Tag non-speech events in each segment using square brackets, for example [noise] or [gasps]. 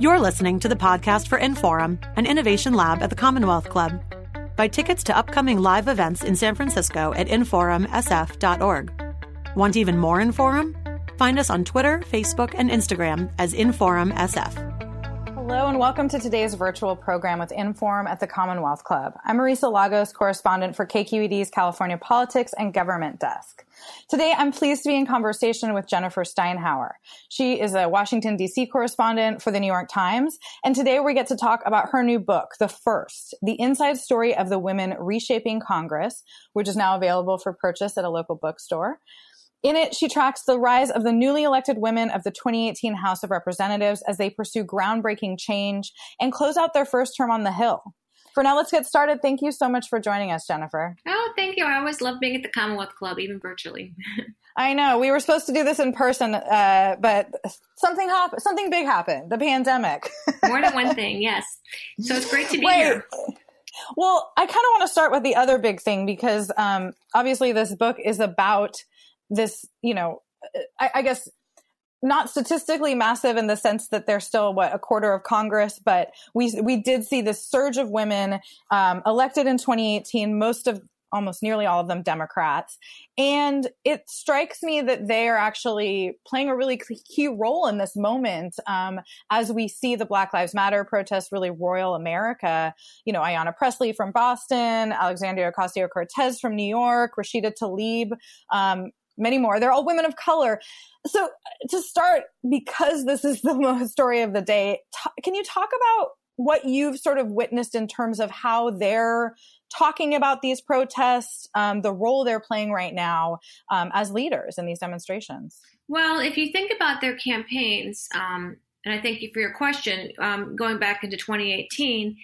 You're listening to the podcast for Inforum, an innovation lab at the Commonwealth Club. Buy tickets to upcoming live events in San Francisco at inforumsf.org. Want even more Inforum? Find us on Twitter, Facebook, and Instagram as InforumSF. Hello and welcome to today's virtual program with Inforum at the Commonwealth Club. I'm Marisa Lagos, correspondent for KQED's California Politics and Government Desk. Today, I'm pleased to be in conversation with Jennifer Steinhauer. She is a Washington, D.C. correspondent for the New York Times. And today we get to talk about her new book, The First, the inside story of the women reshaping Congress, which is now available for purchase at a local bookstore. In it, she tracks the rise of the newly elected women of the 2018 House of Representatives as they pursue groundbreaking change and close out their first term on the Hill. For now, let's get started. Thank you so much for joining us, Jennifer. Oh, thank you. I always love being at the Commonwealth Club, even virtually. [laughs] I know we were supposed to do this in person, uh, but something happened. Something big happened. The pandemic. [laughs] More than one thing, yes. So it's great to be Wait. here. Well, I kind of want to start with the other big thing because um, obviously this book is about this, you know, I, I guess not statistically massive in the sense that they're still what a quarter of Congress, but we we did see this surge of women um, elected in 2018. Most of almost nearly all of them Democrats, and it strikes me that they are actually playing a really key role in this moment um, as we see the Black Lives Matter protests really royal America. You know, Ayanna Pressley from Boston, Alexandria Ocasio Cortez from New York, Rashida Tlaib. Um, many more. They're all women of color. So to start, because this is the [laughs] most story of the day, t- can you talk about what you've sort of witnessed in terms of how they're talking about these protests, um, the role they're playing right now um, as leaders in these demonstrations? Well, if you think about their campaigns, um, and I thank you for your question, um, going back into 2018,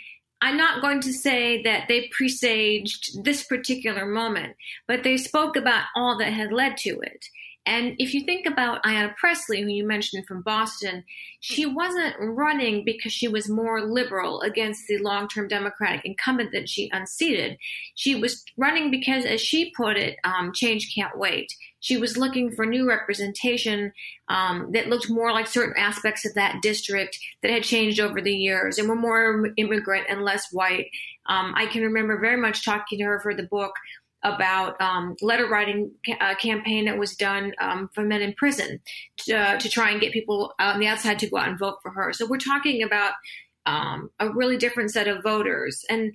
I'm not going to say that they presaged this particular moment, but they spoke about all that had led to it. And if you think about Ayanna Pressley, who you mentioned from Boston, she wasn't running because she was more liberal against the long term Democratic incumbent that she unseated. She was running because, as she put it, um, change can't wait. She was looking for new representation um, that looked more like certain aspects of that district that had changed over the years and were more immigrant and less white. Um, I can remember very much talking to her for the book about um, letter writing ca- uh, campaign that was done um, for men in prison to, uh, to, try and get people on the outside to go out and vote for her. So we're talking about um, a really different set of voters and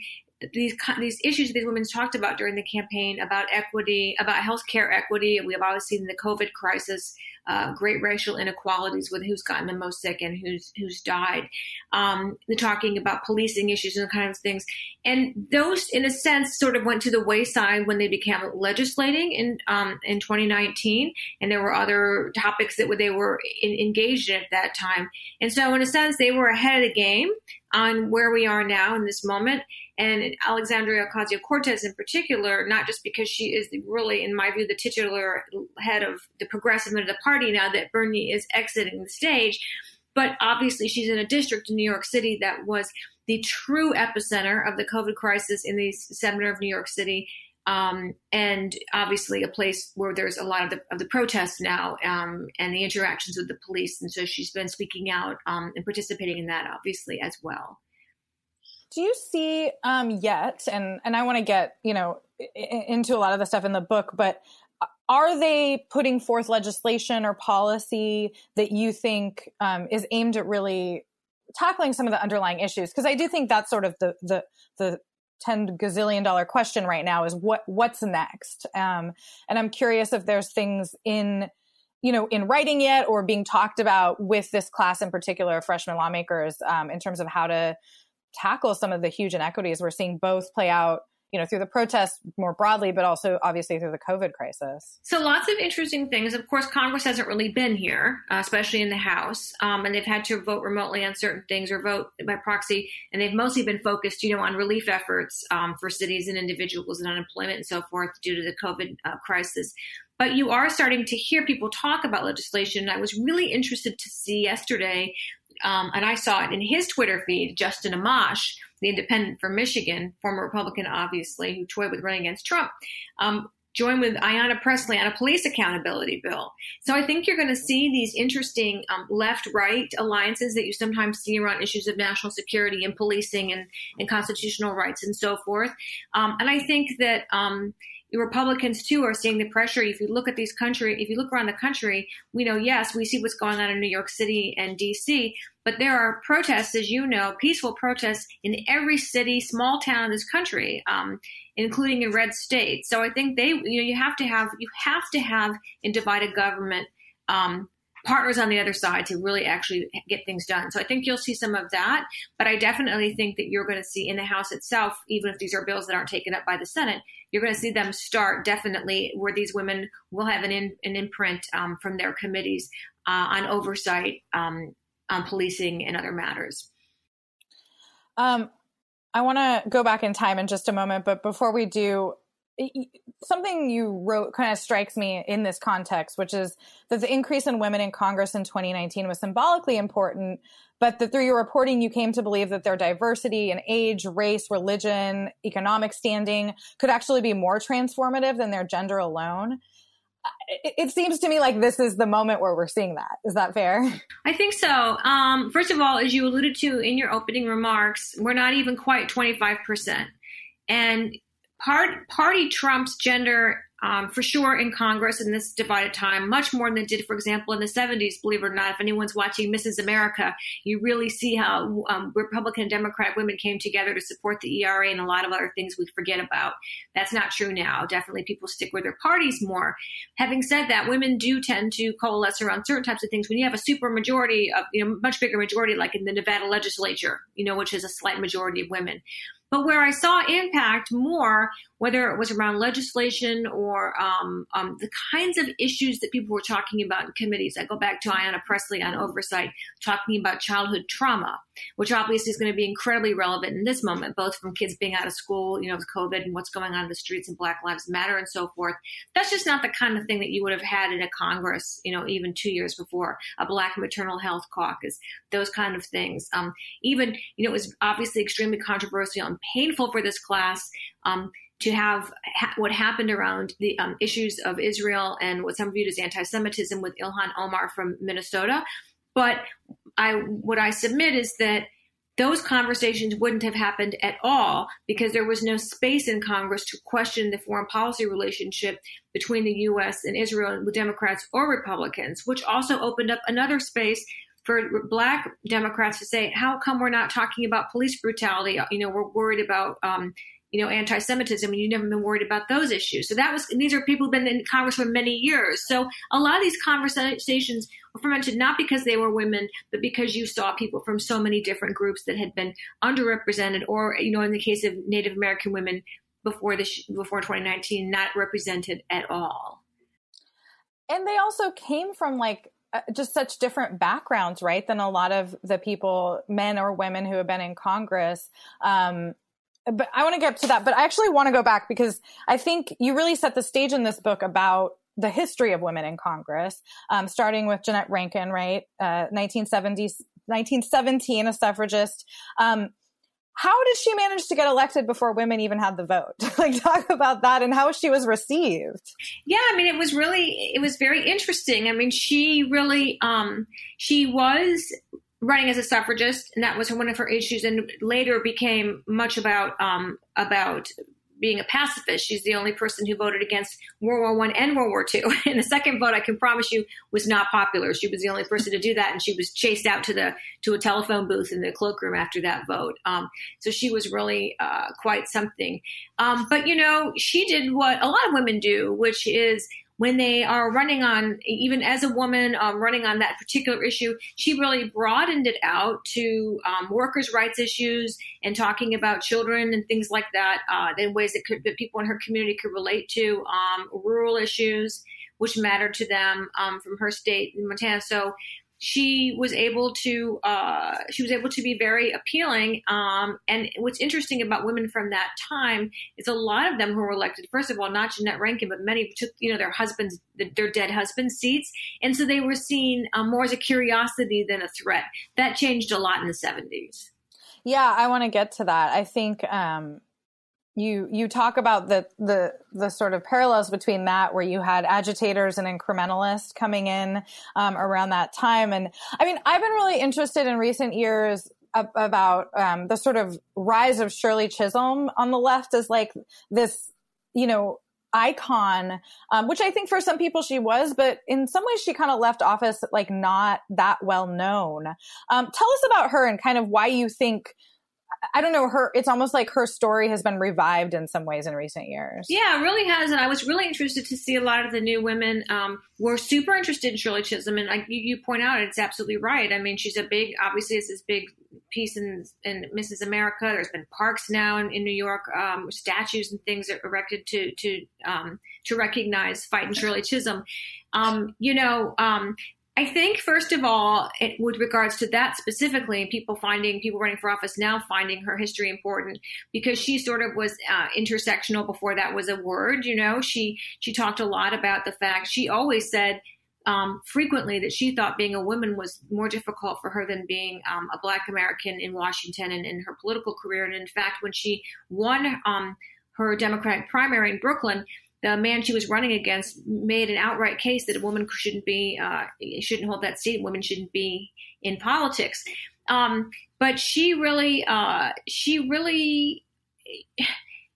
these these issues these women talked about during the campaign about equity, about healthcare equity. We have always seen the COVID crisis uh, great racial inequalities with who's gotten the most sick and who's who's died. Um, they're talking about policing issues and kind of things, and those, in a sense, sort of went to the wayside when they became legislating in um, in 2019, and there were other topics that they were in, engaged in at that time. And so, in a sense, they were ahead of the game on where we are now in this moment. And Alexandria Ocasio Cortez, in particular, not just because she is really, in my view, the titular head of the progressive end of the party now that Bernie is exiting the stage, but obviously she's in a district in New York City that was the true epicenter of the COVID crisis in the center of New York City. Um, and obviously a place where there's a lot of the, of the protests now um, and the interactions with the police. And so she's been speaking out um, and participating in that, obviously, as well. Do you see um, yet, and, and I want to get, you know, into a lot of the stuff in the book, but are they putting forth legislation or policy that you think um, is aimed at really tackling some of the underlying issues? Because I do think that's sort of the the the ten gazillion dollar question right now is what what's next? Um, and I'm curious if there's things in you know in writing yet or being talked about with this class in particular, freshman lawmakers, um, in terms of how to tackle some of the huge inequities we're seeing both play out you know, through the protests more broadly, but also obviously through the COVID crisis. So lots of interesting things. Of course, Congress hasn't really been here, uh, especially in the House, um, and they've had to vote remotely on certain things or vote by proxy, and they've mostly been focused, you know, on relief efforts um, for cities and individuals and unemployment and so forth due to the COVID uh, crisis. But you are starting to hear people talk about legislation. I was really interested to see yesterday, um, and I saw it in his Twitter feed, Justin Amash the independent from Michigan, former Republican, obviously, who toyed with running against Trump, um, join with Ayanna Pressley on a police accountability bill. So I think you're going to see these interesting um, left-right alliances that you sometimes see around issues of national security and policing and, and constitutional rights and so forth. Um, and I think that um, Republicans too are seeing the pressure. If you look at these country, if you look around the country, we know yes, we see what's going on in New York City and D.C., but there are protests, as you know, peaceful protests in every city, small town in this country, um, including in red states. So I think they, you know, you have to have you have to have in divided government um, partners on the other side to really actually get things done. So I think you'll see some of that, but I definitely think that you're going to see in the House itself, even if these are bills that aren't taken up by the Senate, you're going to see them start definitely where these women will have an, in, an imprint um, from their committees uh, on oversight um, on policing and other matters. Um, I want to go back in time in just a moment, but before we do, something you wrote kind of strikes me in this context, which is that the increase in women in Congress in 2019 was symbolically important, but that through your reporting, you came to believe that their diversity in age, race, religion, economic standing could actually be more transformative than their gender alone. It, seems to me like this is the moment where we're seeing that. Is that fair? [laughs] I think so. Um, first of all, as you alluded to in your opening remarks, we're not even quite 25%. And part, party trumps gender um, for sure in Congress in this divided time, much more than it did, for example, in the 70s. Believe it or not, if anyone's watching Mrs. America, you really see how um, Republican and Democratic women came together to support the ERA and a lot of other things we forget about. That's not true now. Definitely people stick with their parties more. Having said that, women do tend to coalesce around certain types of things. When you have a super majority of, you know, much bigger majority, like in the Nevada legislature, you know, which is a slight majority of women. But where I saw impact more, whether it was around legislation or um, um, the kinds of issues that people were talking about in committees, I go back to Ayanna Pressley on oversight, talking about childhood trauma, which obviously is going to be incredibly relevant in this moment, both from kids being out of school, you know, with COVID and what's going on in the streets and Black Lives Matter and so forth. That's just not the kind of thing that you would have had in a Congress, you know, even two years before, a Black maternal health caucus, those kind of things. Um, even, you know, it was obviously extremely controversial and painful for this class. Um, to have ha- what happened around the um, issues of Israel and what some viewed as anti-Semitism with Ilhan Omar from Minnesota. But I, what I submit is that those conversations wouldn't have happened at all because there was no space in Congress to question the foreign policy relationship between the U.S. and Israel with Democrats or Republicans, which also opened up another space for black Democrats to say, how come we're not talking about police brutality? You know, we're worried about, um, you know, anti-Semitism, and you've never been worried about those issues. So that was, these are people who've been in Congress for many years. So a lot of these conversations were fermented not because they were women, but because you saw people from so many different groups that had been underrepresented, or you know, in the case of Native American women before this, before 2019, not represented at all. And they also came from like uh, just such different backgrounds, right, than a lot of the people, men or women who have been in Congress. Um, but I want to get to that. But I actually want to go back because I think you really set the stage in this book about the history of women in Congress, um, starting with Jeannette Rankin, right, uh, 1970s, 1917, a suffragist. Um, how did she manage to get elected before women even had the vote? [laughs] like talk about that and how she was received. Yeah, I mean it was really it was very interesting. I mean she really um she was running as a suffragist and that was one of her issues and later became much about um about being a pacifist. She's the only person who voted against World War One and World War Two. [laughs] And the second vote, I can promise you, was not popular. She was the only person to do that, and she was chased out to the to a telephone booth in the cloakroom after that vote. Um, so she was really uh, quite something. Um, but you know, she did what a lot of women do, which is when they are running on, even as a woman um, running on that particular issue, she really broadened it out to um, workers' rights issues and talking about children and things like that uh, in ways that, could, that people in her community could relate to, um, rural issues which mattered to them um, from her state in Montana. So she was able to uh, she was able to be very appealing. Um, and what's interesting about women from that time is a lot of them who were elected. First of all, not Jeannette Rankin, but many took you know their husbands, their dead husbands' seats, and so they were seen um, more as a curiosity than a threat. That changed a lot in the seventies. Yeah, I want to get to that. I think um, you you talk about the the the sort of parallels between that where you had agitators and incrementalists coming in um, around that time. And i mean i've been really interested in recent years about um, the sort of rise of shirley chisholm on the left as like this you know icon um, which i think for some people she was but in some ways she kind of left office like not that well known. Um, tell us about her and kind of why you think I don't know her. It's almost like her story has been revived in some ways in recent years. Yeah, it really has. And I was really interested to see a lot of the new women um, were super interested in Shirley Chisholm. And like you, you, point out, it's absolutely right. I mean, she's a big, obviously, it's this big piece in, in Mrs. America. There's been parks now in, in New York, um, statues and things erected to to um, to recognize fighting Shirley Chisholm. Um, you know, um, I think, first of all, it, with regards to that specifically, people finding people running for office now finding her history important because she sort of was uh, intersectional before that was a word. You know, she she talked a lot about the fact she always said um, frequently that she thought being a woman was more difficult for her than being um, a Black American in Washington and in her political career. And in fact, when she won um, her Democratic primary in Brooklyn, the man she was running against made an outright case that a woman shouldn't be uh, shouldn't hold that seat. Women shouldn't be in politics. Um, but she really, uh, she really,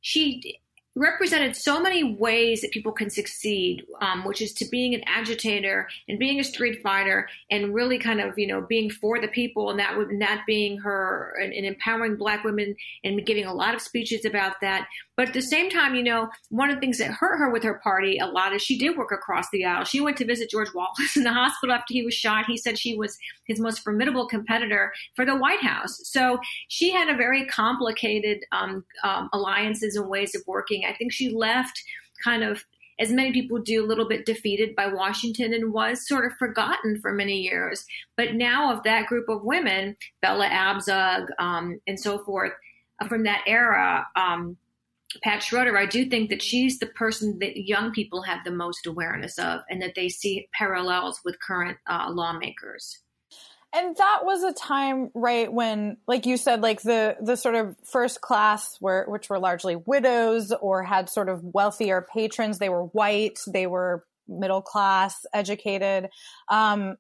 she represented so many ways that people can succeed, um, which is to being an agitator and being a street fighter and really kind of, you know, being for the people and that, and that being her and, and empowering black women and giving a lot of speeches about that. But at the same time, you know, one of the things that hurt her with her party a lot is she did work across the aisle. She went to visit George Wallace [laughs] in the hospital after he was shot. He said she was his most formidable competitor for the White House. So she had a very complicated um, um, alliances and ways of working. I think she left kind of as many people do, a little bit defeated by Washington and was sort of forgotten for many years. But now, of that group of women, Bella Abzug um, and so forth, uh, from that era, um, Pat Schroeder, I do think that she's the person that young people have the most awareness of and that they see parallels with current uh, lawmakers. And that was a time, right, when, like you said, like the, the sort of first class were, which were largely widows or had sort of wealthier patrons. They were white. They were middle class, educated. Um,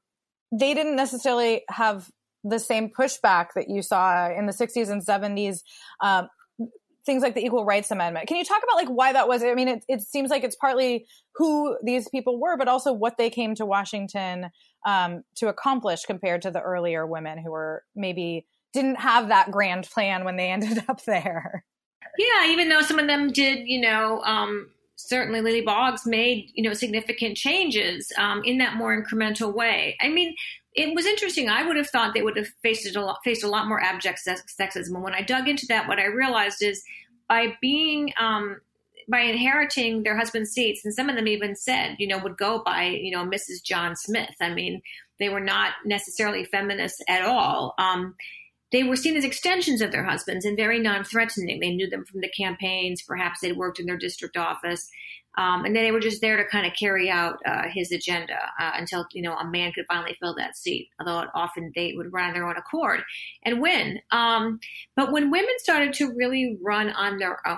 they didn't necessarily have the same pushback that you saw in the 60s and 70s um, things like the Equal Rights Amendment. Can you talk about like why that was? I mean, it, it seems like it's partly who these people were, but also what they came to Washington um, to accomplish compared to the earlier women who were maybe didn't have that grand plan when they [laughs] ended up there. Yeah, even though some of them did, you know, um, certainly Lindy Boggs made, you know, significant changes um, in that more incremental way. I mean, it was interesting. I would have thought they would have faced a lot, faced a lot more abject sexism. And when I dug into that, what I realized is by being um, by inheriting their husband's seats, and some of them even said, you know, would go by, you know, Mrs. John Smith. I mean, they were not necessarily feminists at all. Um, they were seen as extensions of their husbands and very non-threatening. They knew them from the campaigns. Perhaps they'd worked in their district office. Um, and then they were just there to kind of carry out uh, his agenda uh, until you know a man could finally fill that seat. Although often they would run on their own accord and win. Um, but when women started to really run on their own,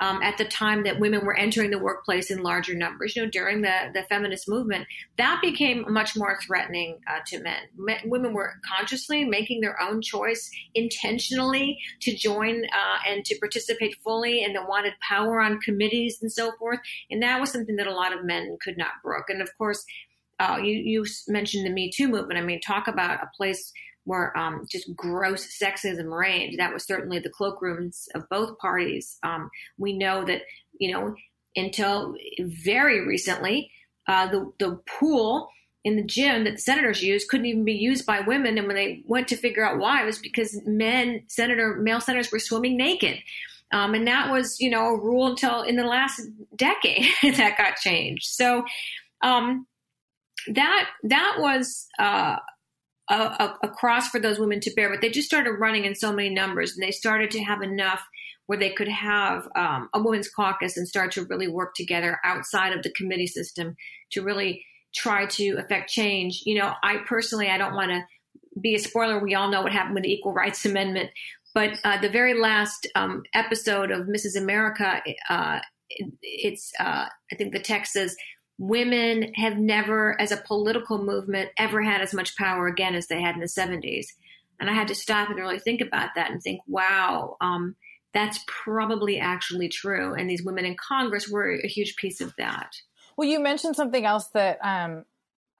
um, at the time that women were entering the workplace in larger numbers, you know, during the, the feminist movement, that became much more threatening uh, to men. men. Women were consciously making their own choice intentionally to join uh, and to participate fully and that wanted power on committees and so forth. And that was something that a lot of men could not brook. And of course, uh, you, you mentioned the Me Too movement. I mean, talk about a place where um, just gross sexism reigned. That was certainly the cloakrooms of both parties. Um, we know that, you know, until very recently, uh, the, the pool in the gym that senators used couldn't even be used by women. And when they went to figure out why, it was because men, senator, male senators were swimming naked. Um, and that was, you know, a rule until in the last decade [laughs] that got changed. So, um, that, that was, uh, a, a, a, cross for those women to bear, but they just started running in so many numbers and they started to have enough where they could have um, a women's caucus and start to really work together outside of the committee system to really try to affect change. You know, I personally, I don't want to be a spoiler. We all know what happened with the Equal Rights Amendment. but uh, the very last um, episode of Mrs. America, uh, it, it's uh, I think the text says women have never, as a political movement, ever had as much power again as they had in the 70s. And I had to stop and really think about that and think, wow, um, that's probably actually true. And these women in Congress were a huge piece of that. Well, you mentioned something else that um,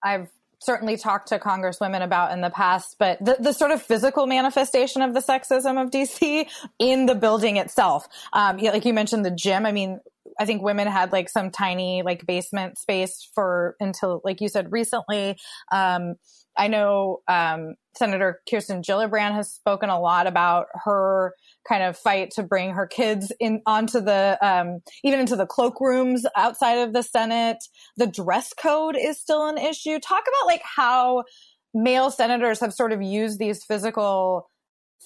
I've certainly talked to congresswomen about in the past, but the, the sort of physical manifestation of the sexism of DC in the building itself. Um, like you mentioned the gym. I mean, I think women had like some tiny like basement space for until like you said recently. Um, I know um, Senator Kirsten Gillibrand has spoken a lot about her kind of fight to bring her kids in onto the um, even into the cloakrooms outside of the Senate. The dress code is still an issue. Talk about like how male senators have sort of used these physical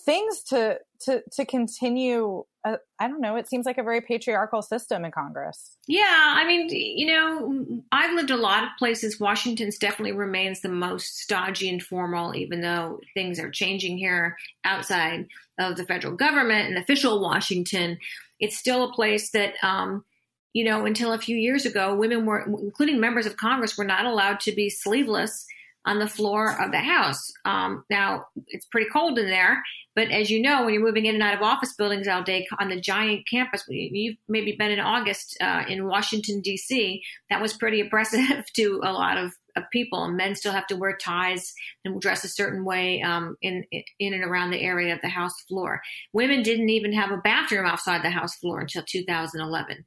things to to to continue i don't know it seems like a very patriarchal system in congress. Yeah i mean you know i've lived a lot of places. Washington's definitely remains the most stodgy and formal even though things are changing here outside of the federal government and official washington. It's still a place that um, you know until a few years ago women were including members of congress were not allowed to be sleeveless on the floor of the house. Um, now it's pretty cold in there, but as you know, when you're moving in and out of office buildings all day on the giant campus, you've maybe been in August uh, in Washington D.C. That was pretty [laughs] oppressive to a lot of, of, people. Men still have to wear ties and dress a certain way um, in in and around the area of the House floor. Women didn't even have a bathroom outside the House floor until 2011.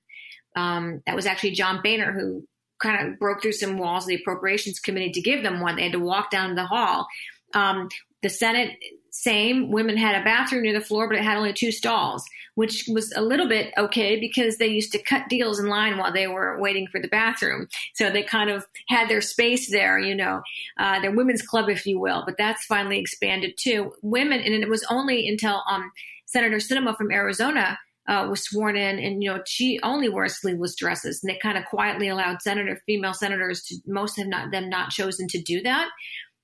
Um, that was actually John Boehner who kind of broke through some walls of the Appropriations Committee to give them one. They had to walk down the hall. Um, the Senate, same. Women had a bathroom near the floor, but it had only two stalls, which was a little bit okay because they used to cut deals in line while they were waiting for the bathroom. So they kind of had their space there, you know, uh, their women's club, if you will. But that's finally expanded too. Women, and it was only until um, Senator Sinema from Arizona uh, was sworn in, and you know she only wears sleeveless dresses, and they kind of quietly allowed senator female senators to most have not them not chosen to do that,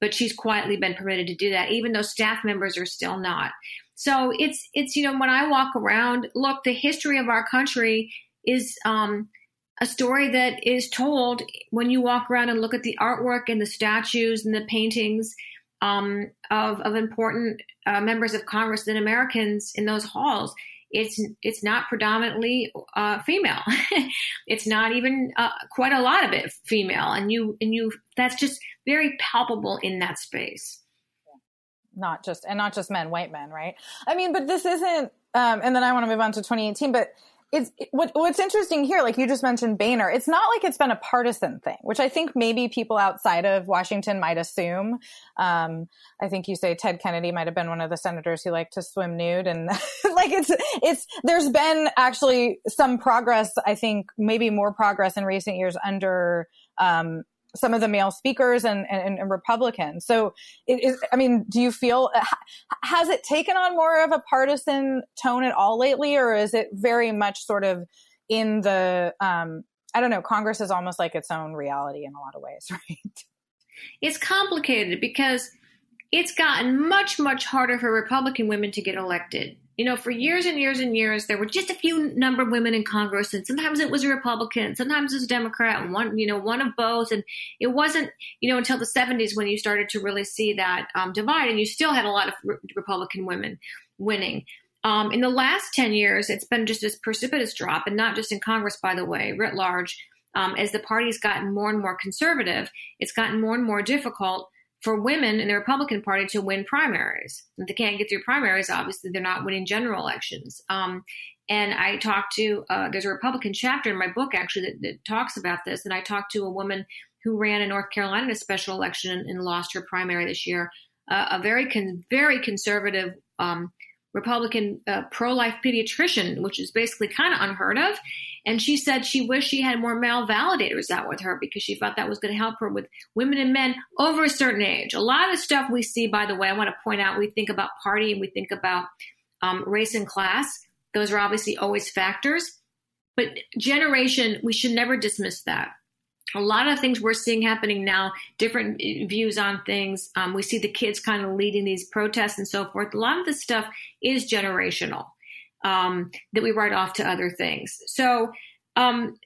but she's quietly been permitted to do that, even though staff members are still not. So it's it's you know when I walk around, look, the history of our country is um, a story that is told when you walk around and look at the artwork and the statues and the paintings um, of of important uh, members of Congress and Americans in those halls it's it's not predominantly uh, female. [laughs] it's not even uh, quite a lot of it female, and you and you that's just very palpable in that space. Not just and not just men, white men, right? I mean, but this isn't. Um, and then I want to move on to 2018, but it's what, what's interesting here, like you just mentioned Boehner, it's not like it's been a partisan thing, which I think maybe people outside of Washington might assume. Um, I think you say Ted Kennedy might have been one of the senators who liked to swim nude, and [laughs] like it's it's there's been actually some progress. I think maybe more progress in recent years under um, some of the male speakers and, and, and Republicans. So, I mean, do you feel has it taken on more of a partisan tone at all lately, or is it very much sort of in the um, I don't know, Congress is almost like its own reality in a lot of ways, [laughs] right? It's complicated because it's gotten much, much harder for Republican women to get elected you know, for years and years and years, there were just a few number of women in Congress, and sometimes it was a Republican, sometimes it was a Democrat, and one, you know, one of both. And it wasn't, you know, until the 70s when you started to really see that um, divide, and you still had a lot of re- Republican women winning. Um, in the last 10 years, it's been just this precipitous drop, and not just in Congress, by the way, writ large. Um, as the party's gotten more and more conservative, it's gotten more and more difficult for women in the Republican Party to win primaries. If they can't get through primaries, obviously they're not winning general elections. Um, and I talked to, uh, there's a Republican chapter in my book actually that, that, talks about this. And I talked to a woman who ran in North Carolina in a special election and, and lost her primary this year. Uh, a very, con- very conservative um, Republican uh, pro life pediatrician, which is basically kind of unheard of. And she said she wished she had more male validators out with her because she thought that was going to help her with women and men over a certain age. A lot of stuff we see, by the way, I want to point out, we think about party and we think about um, race and class. Those are obviously always factors. But generation, we should never dismiss that. a lot of things we're seeing happening now, different views on things. Um, we see the kids kind of leading these protests and so forth. A lot of this stuff is generational um, that we write off to other things. So, um,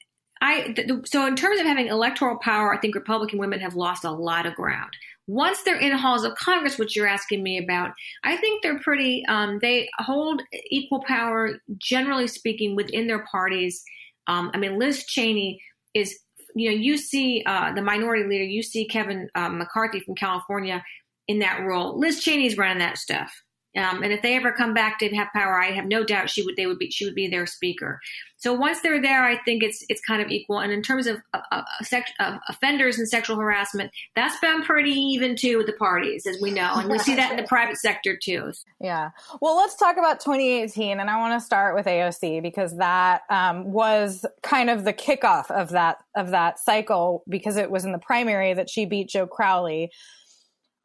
I th- so in terms of having electoral power, I think Republican women have lost a lot of ground. Once they're in halls of Congress, which you're asking me about, I think they're pretty. Um, they hold equal power, generally speaking, within their parties. Um, I mean, Liz Cheney is you know, you see uh, the minority leader, you see Kevin uh, McCarthy from California in that role. Liz Cheney's running that stuff. Um, and if they ever come back to have power, I have no doubt she would they would be she would be their speaker. So once they're there, I think it's it's kind of equal. And in terms of, uh, uh, sex, uh, offenders and sexual harassment, that's been pretty even too with the parties, as we know, and we see that in the [laughs] private sector too. Yeah. Well, let's talk about 2018, and I want to start with AOC because that um, was kind of the kickoff of that of that cycle because it was in the primary that she beat Joe Crowley.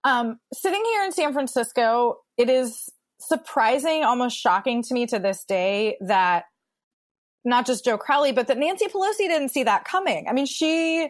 Um, sitting here in San Francisco, it is surprising, almost shocking to me to this day that not just Joe Crowley, but that Nancy Pelosi didn't see that coming. I mean, she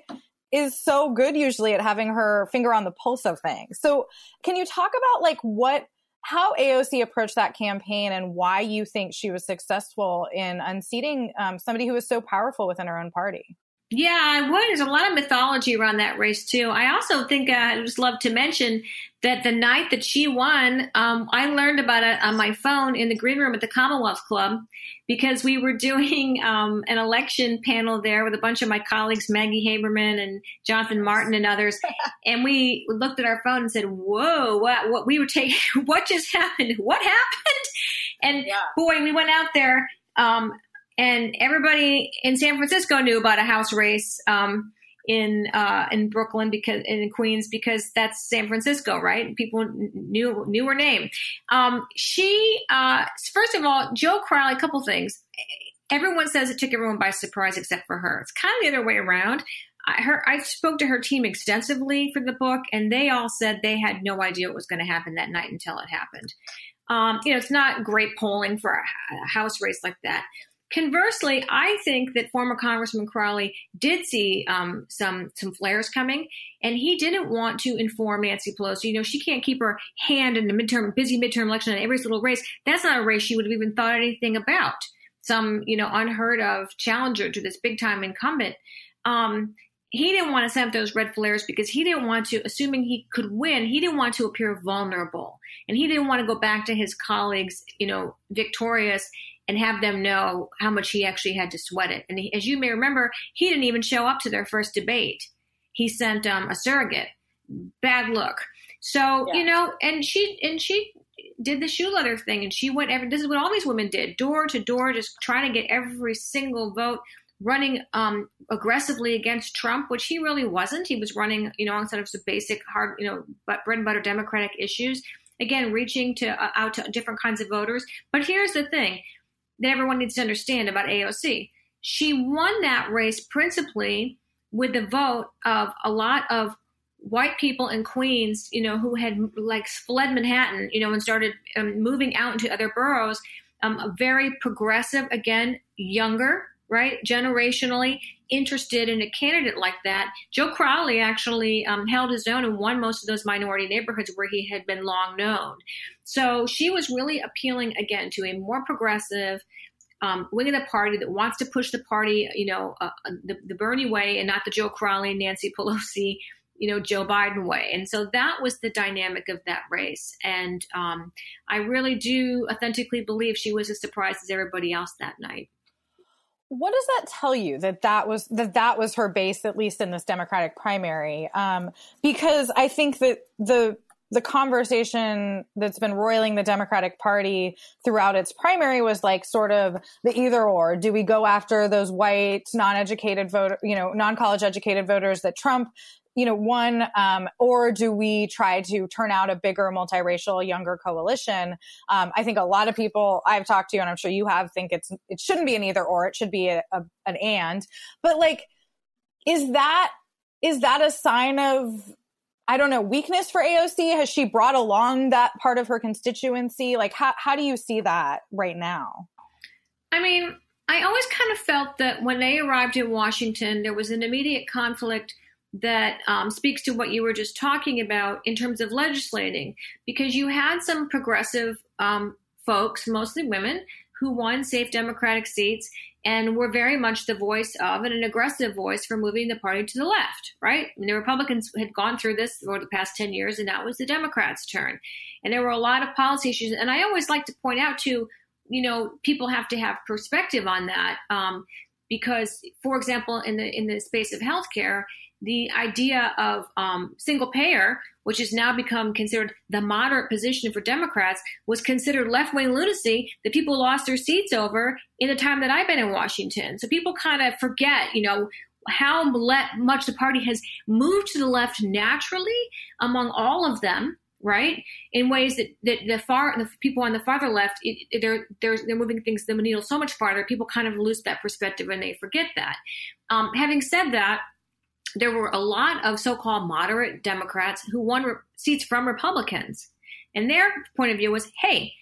is so good usually at having her finger on the pulse of things. So, can you talk about like what how AOC approached that campaign and why you think she was successful in unseating um, somebody who was so powerful within her own party? Yeah, I would. There's a lot of mythology around that race too. I also think uh, I just love to mention that the night that she won, um, I learned about it on my phone in the green room at the Commonwealth Club because we were [laughs] doing um, an election panel there with a bunch of my colleagues, Maggie Haberman and Jonathan Martin and others, [laughs] and we looked at our phone and said, "Whoa, what? What we were taking? [laughs] What just happened? What happened?" And yeah. boy, we went out there. Um, and everybody in San Francisco knew about a house race um, in uh, in Brooklyn because in Queens because that's San Francisco, right? People knew knew her name. Um, she uh, first of all, Joe Crowley. A couple things. Everyone says it took everyone by surprise except for her. It's kind of the other way around. I, her, I spoke to her team extensively for the book, and they all said they had no idea what was going to happen that night until it happened. Um, you know, it's not great polling for a house race like that. Conversely, I think that former Congressman Crowley did see um, some some flares coming, and he didn't want to inform Nancy Pelosi. You know, she can't keep her hand in the midterm, busy midterm election in every little race. That's not a race she would have even thought anything about. Some, you know, unheard of challenger to this big time incumbent. Um, he didn't want to send those red flares because he didn't want to, assuming he could win, he didn't want to appear vulnerable. And he didn't want to go back to his colleagues, you know, victorious and have them know how much he actually had to sweat it. And he, as you may remember, he didn't even show up to their first debate. He sent um, a surrogate. Bad look. So yeah. you know, and she and she did the shoe leather thing, and she went. Every, this is what all these women did, door to door, just trying to get every single vote. Running um, aggressively against Trump, which he really wasn't. He was running, you know, on sort of some basic hard, you know, but bread and butter Democratic issues again reaching to uh, out to different kinds of voters but here's the thing that everyone needs to understand about AOC. She won that race principally with the vote of a lot of white people in Queens, you know, who had like fled Manhattan, you know, and started um, moving out into other boroughs. Um, very progressive, again, younger, right, generationally interested in a candidate like that. Joe Crowley actually um, held his own and won most of those minority neighborhoods where he had been long known. So she was really appealing again to a more progressive. Um, wing of the party that wants to push the party, you know, uh, uh the, the Bernie way and not the Joe Crowley, Nancy Pelosi, you know, Joe Biden way. And so that was the dynamic of that race. And um, I really do authentically believe she was as surprised as everybody else that night what does that tell you that that was that that was her base at least in this democratic primary? Um, because i think that the the conversation that's been roiling the democratic party throughout its primary was like sort of the either or. Do we go after those white non-educated voter you know non-college educated voters that trump you know, one, um, or do we try to turn out a bigger multiracial, younger coalition? Um, I think a lot of people I've talked to, and I'm sure you have, think it's it shouldn't be an either or, it should be a, a, an and. But like, is that is that a sign of I don't know weakness for AOC? Has she brought along that part of her constituency? Like, how how do you see that right now? I mean, I always kind of felt that when they arrived in Washington, there was an immediate conflict that um, speaks to what you were just talking about in terms of legislating, because you had some progressive um, folks, mostly women, who won safe Democratic seats and were very much the voice of and an aggressive voice for moving the party to the left, right? And the Republicans had gone through this over the past 10 years, and that was the Democrats' turn. And there were a lot of policy issues. And I always like to point out, too, you know, people have to have perspective on that. Um, because, for example, in the in the space of healthcare, the idea of um, single payer, which has now become considered the moderate position for Democrats, was considered left wing lunacy that people lost their seats over in the time that I've been in Washington. So people kind of forget, you know, how much the party has moved to the left naturally among all of them right? In ways that, that the far the people on the farther left, it, they're they're they're moving things the needle so much farther. People kind of lose that perspective and they forget that. Um, having said that, there were a lot of so-called moderate Democrats who won re- seats from Republicans, and their point of view was, "Hey,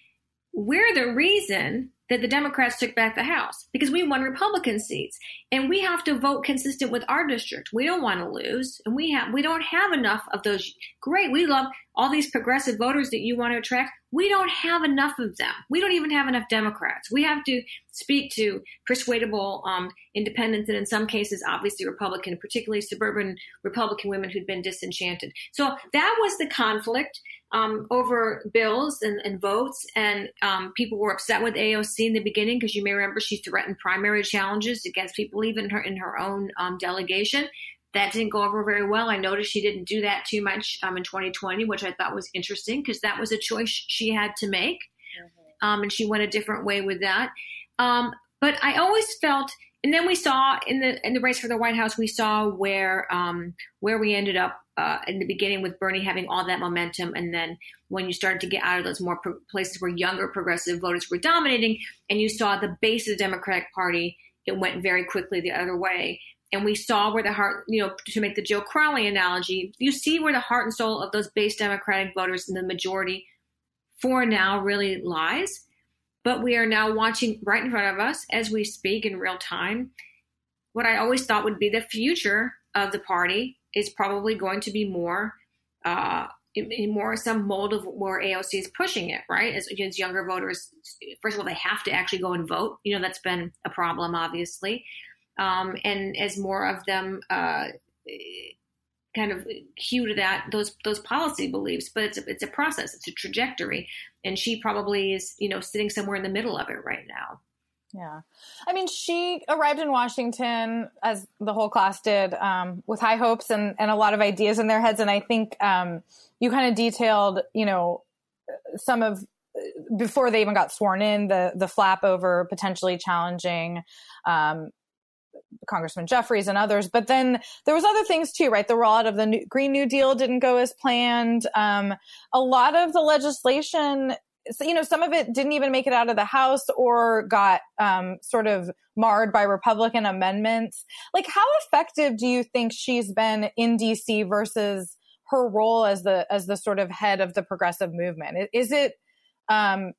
we're the reason that the Democrats took back the House because we won Republican seats, and we have to vote consistent with our district. We don't want to lose, and we have we don't have enough of those. Great, we love all these progressive voters that you want to attract. We don't have enough of them. We don't even have enough Democrats. We have to speak to persuadable um, independents, and in some cases, obviously Republican, particularly suburban Republican women who'd been disenchanted. So that was the conflict um, over bills and, and votes, and um, people were upset with AOC in the beginning because you may remember she threatened primary challenges against people even in her in her own um, delegation. That didn't go over very well. I noticed she didn't do that too much um, in 2020, which I thought was interesting because that was a choice she had to make, mm-hmm. Um, and she went a different way with that. Um, but I always felt and then we saw in the in the race for the White House, we saw where um, where we ended up uh, in the beginning with Bernie having all that momentum, and then when you started to get out of those more pro- places where younger progressive voters were dominating, and you saw the base of the Democratic Party, it went very quickly the other way. And we saw where the heart, you know, to make the Joe Crowley analogy, you see where the heart and soul of those base Democratic voters in the majority for now really lies. But we are now watching right in front of us as we speak in real time. What I always thought would be the future of the party is probably going to be more, uh, in, more some mold of where AOC is pushing it, right? As against younger voters, first of all, they have to actually go and vote. You know, that's been a problem, obviously. Um, and as more of them uh, kind of hew to that those those policy beliefs but it's a, it's a process it's a trajectory. And she probably is you know sitting somewhere in the middle of it right now. Yeah. I mean she arrived in washington as the whole class did um, with high hopes and, and a lot of ideas in their heads. And i think um, you kind of detailed you know some of before they even got sworn in the the flap over potentially challenging um, Congressman Jeffries and others. But then there was other things too, right? The rollout of the New, Green New Deal didn't go as planned. Um, a lot of the legislation, you know, some of it didn't even make it out of the House or got um, sort of marred by Republican amendments. Like, how effective do you think she's been in DC versus her role as the as the sort of head of the progressive movement? Is it um,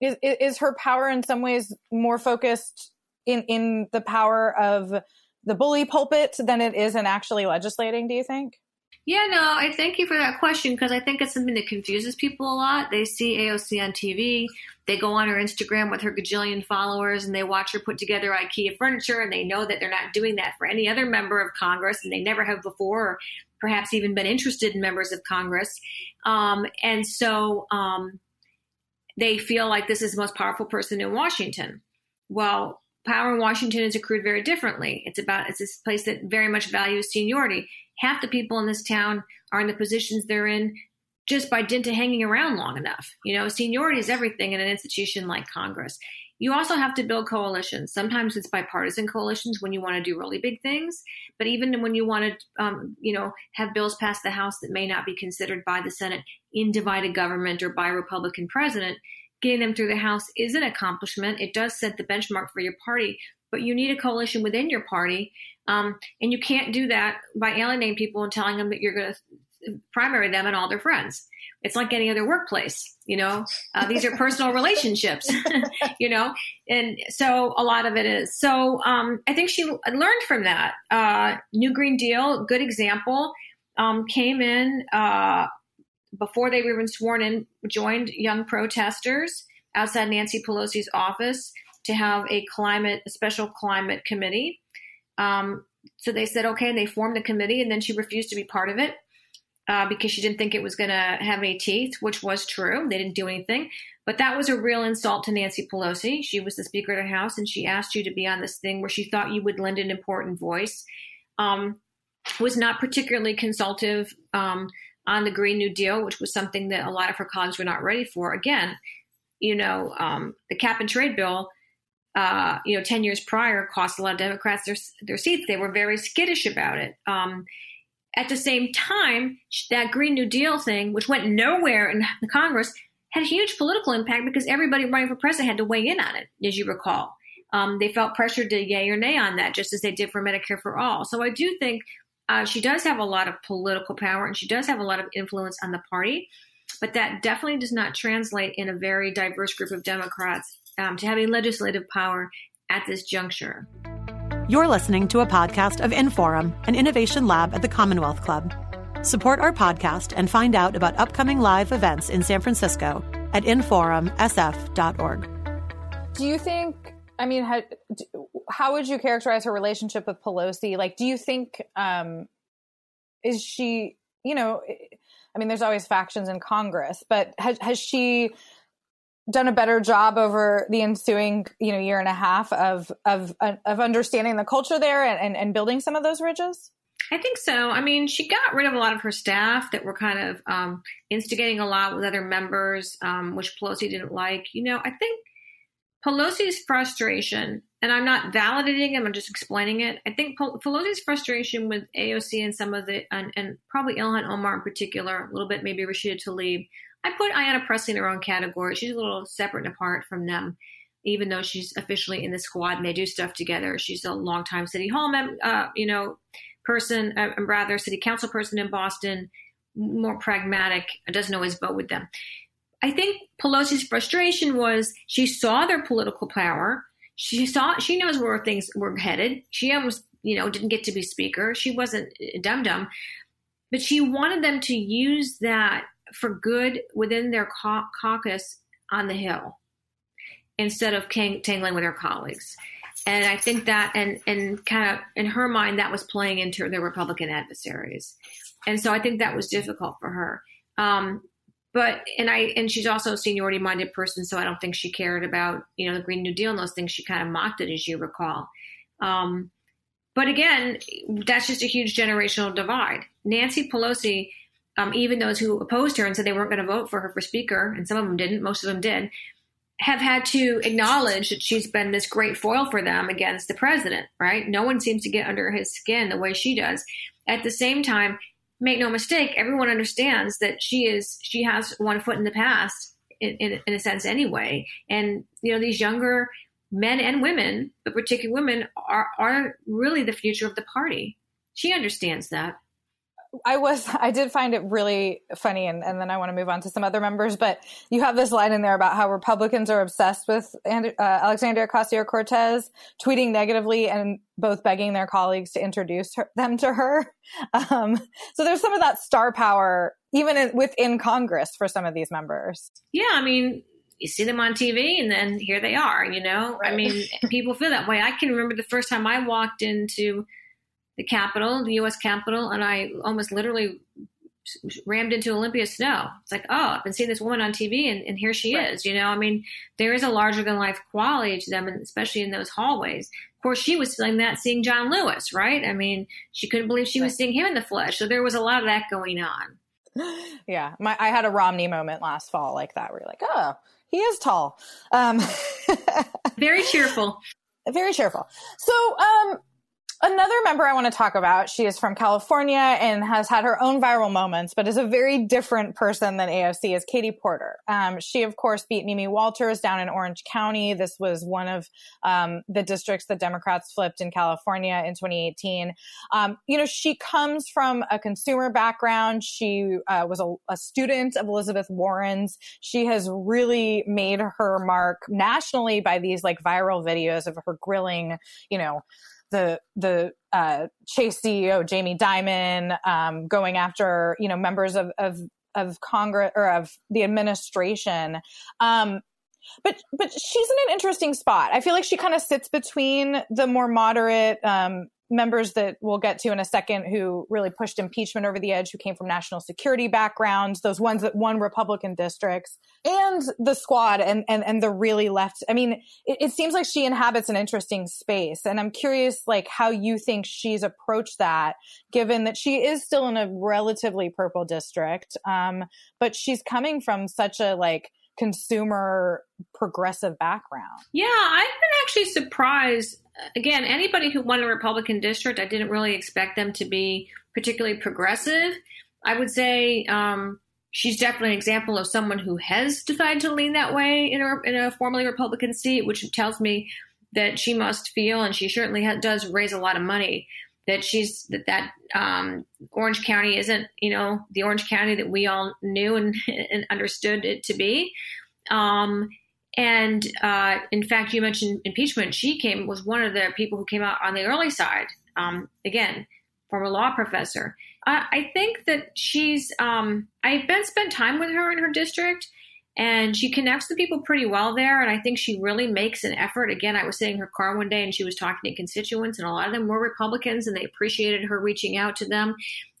is is her power in some ways more focused in in the power of the bully pulpit than it is in actually legislating do you think? Yeah no i thank you for that question because i think it's something that confuses people a lot. They see aoc on tv they go on her instagram with her gajillion followers and they watch her put together ikea furniture and they know that they're not doing that for any other member of congress and they never have before or perhaps even been interested in members of congress. Um, and so um, they feel like this is the most powerful person in washington. Well power in Washington is accrued very differently. It's about it's this place that very much values seniority. Half the people in this town are in the positions they're in just by dint of hanging around long enough. You know, seniority is everything in an institution like Congress. You also have to build coalitions. Sometimes it's bipartisan coalitions when you want to do really big things, but even when you want to, um, you know, have bills pass the House that may not be considered by the Senate in divided government or by Republican president, getting them through the House is an accomplishment. It does set the benchmark for your party, but you need a coalition within your party. Um, and you can't do that by alienating people and telling them that you're going to primary them and all their friends. It's like any other workplace, you know. Uh, these are personal relationships, [laughs] you know, and so a lot of it is. So um, I think she learned from that. Uh, New Green Deal, good example, um, came in uh, before they were even sworn in, joined young protesters outside Nancy Pelosi's office to have a climate, a special climate committee. Um, so they said okay, and they formed the committee, and then she refused to be part of it uh, because she didn't think it was going to have any teeth, which was true. They didn't do anything, but that was a real insult to Nancy Pelosi. She was the Speaker of the House, and she asked you to be on this thing where she thought you would lend an important voice. Um, was not particularly consultative um, on the Green New Deal, which was something that a lot of her colleagues were not ready for. Again, you know, um, the cap and trade bill, uh, you know, 10 years prior cost a lot of Democrats their, their seats. They were very skittish about it. Um, at the same time, that Green New Deal thing, which went nowhere in the Congress, had a huge political impact because everybody running for president had to weigh in on it, as you recall. Um, they felt pressured to yay or nay on that, just as they did for Medicare for All. So I do think uh, she does have a lot of political power and she does have a lot of influence on the party, but that definitely does not translate in a very diverse group of Democrats um, to having legislative power at this juncture. You're listening to a podcast of Inforum, an innovation lab at the Commonwealth Club. Support our podcast and find out about upcoming live events in San Francisco at inforumsf.org. Do you think I mean, how, how would you characterize her relationship with Pelosi? Like, do you think, um, is she, you know, I mean, there's always factions in Congress, but has, has she done a better job over the ensuing, you know, year and a half of, of, of understanding the culture there and, and, and building some of those ridges? I think so. I mean, she got rid of a lot of her staff that were kind of um, instigating a lot with other members, um, which Pelosi didn't like. You know, I think Pelosi's frustration, and I'm not validating him, I'm just explaining it. I think Pelosi's frustration with AOC and some of the, and, and, probably Ilhan Omar in particular, a little bit maybe Rashida Tlaib. I put Ayanna Pressley in her own category. She's a little separate and apart from them, even though she's officially in the squad and they do stuff together. She's a longtime city hall, mem- uh, you know, person, uh, rather city council person in Boston, more pragmatic, doesn't always vote with them. I think Pelosi's frustration was she saw their political power. She saw she knows where things were headed. She almost you know didn't get to be speaker. She wasn't dum dum, but she wanted them to use that for good within their caucus on the Hill instead of tangling with her colleagues. And I think that, and and kind of in her mind, that was playing into their Republican adversaries, and so I think that was difficult for her. Um, but and I and she's also a seniority minded person, so I don't think she cared about you know the Green New Deal and those things. She kind of mocked it, as you recall. Um, but again, that's just a huge generational divide. Nancy Pelosi, um, even those who opposed her and said they weren't going to vote for her for speaker, and some of them didn't, most of them did, have had to acknowledge that she's been this great foil for them against the president. Right? No one seems to get under his skin the way she does. At the same time, make no mistake, everyone understands that she is she has one foot in the past in, in, in, a sense anyway. And you know these younger men and women, but particularly women, are are really the future of the party. She understands that. I was [laughs] I did find it really funny and, and then I want to move on to some other members but you have this line in there about how Republicans are obsessed with uh, Alexandria Ocasio-Cortez tweeting negatively and both begging their colleagues to introduce her, them to her. [laughs] Um, so there's some of that star power even in, within Congress for some of these members. Yeah I mean you see them on TV and then here they are you know? Right. I mean people feel that way. I can remember the first time I walked into the Capitol, the U.S. Capitol, and I almost literally rammed into Olympia Snowe. It's like, oh, I've been seeing this woman on TV, and, and here she right. is. You know, I mean, there is a larger than life quality to them, and especially in those hallways. Of course, she was feeling that seeing John Lewis, right? I mean, she couldn't believe she right. was seeing him in the flesh. So there was a lot of that going on. [gasps] Yeah, my, I had a Romney moment last fall like that, where you're like, oh, he is tall. Um, [laughs] very cheerful. Very cheerful. So, um, Another member I want to talk about, she is from California and has had her own viral moments, but is a very different person than AOC, is Katie Porter. Um, she, of course, beat Mimi Walters down in Orange County. This was one of um, the districts that Democrats flipped in California in 2018. Um, you know, she comes from a consumer background. She uh, was a, a student of Elizabeth Warren's. She has really made her mark nationally by these like viral videos of her grilling, you know, the the uh, Chase CEO Jamie Dimon um, going after you know members of of of Congress or of the administration. Um, but but she's in an interesting spot. I feel like she kind of sits between the more moderate um, members that we'll get to in a second who really pushed impeachment over the edge, who came from national security backgrounds, those ones that won Republican districts, and the squad and and, and the really left. I mean, it, it seems like she inhabits an interesting space. And I'm curious like how you think she's approached that, given that she is still in a relatively purple district. Um, but she's coming from such a like consumer progressive background. Yeah, I've been actually surprised. Again, anybody who won a Republican district, I didn't really expect them to be particularly progressive. I would say um, she's definitely an example of someone who has decided to lean that way in a, in a formerly Republican seat, which tells me that she must feel, and she certainly ha- does raise a lot of money that she's that that um, Orange County isn't you know the Orange County that we all knew and, [laughs] and understood it to be. Um, and uh, in fact, you mentioned impeachment. She came was one of the people who came out on the early side. Um, again, former law professor. I, I think that she's. Um, I've been spent time with her in her district, and she connects to people pretty well there. And I think she really makes an effort. Again, I was sitting in her car one day and she was talking to constituents, and a lot of them were Republicans, and they appreciated her reaching out to them.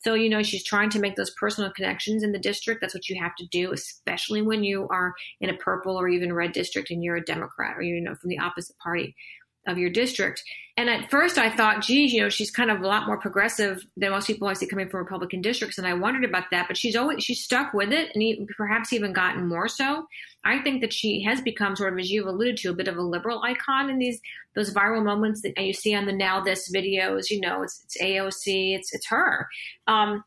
So, you know, she's trying to make those personal connections in the district. That's what you have to do, especially when you are in a purple or even red district and you're a Democrat or you're, know, from the opposite party of your district. And at first I thought, geez, you know, she's kind of a lot more progressive than most people I see coming from Republican districts. And I wondered about that, but she's always, she's stuck with it and perhaps even gotten more so. I think that she has become sort of, as you've alluded to, a bit of a liberal icon in these, those viral moments that you see on the Now This videos, you know, it's, it's AOC, it's, it's her. Um,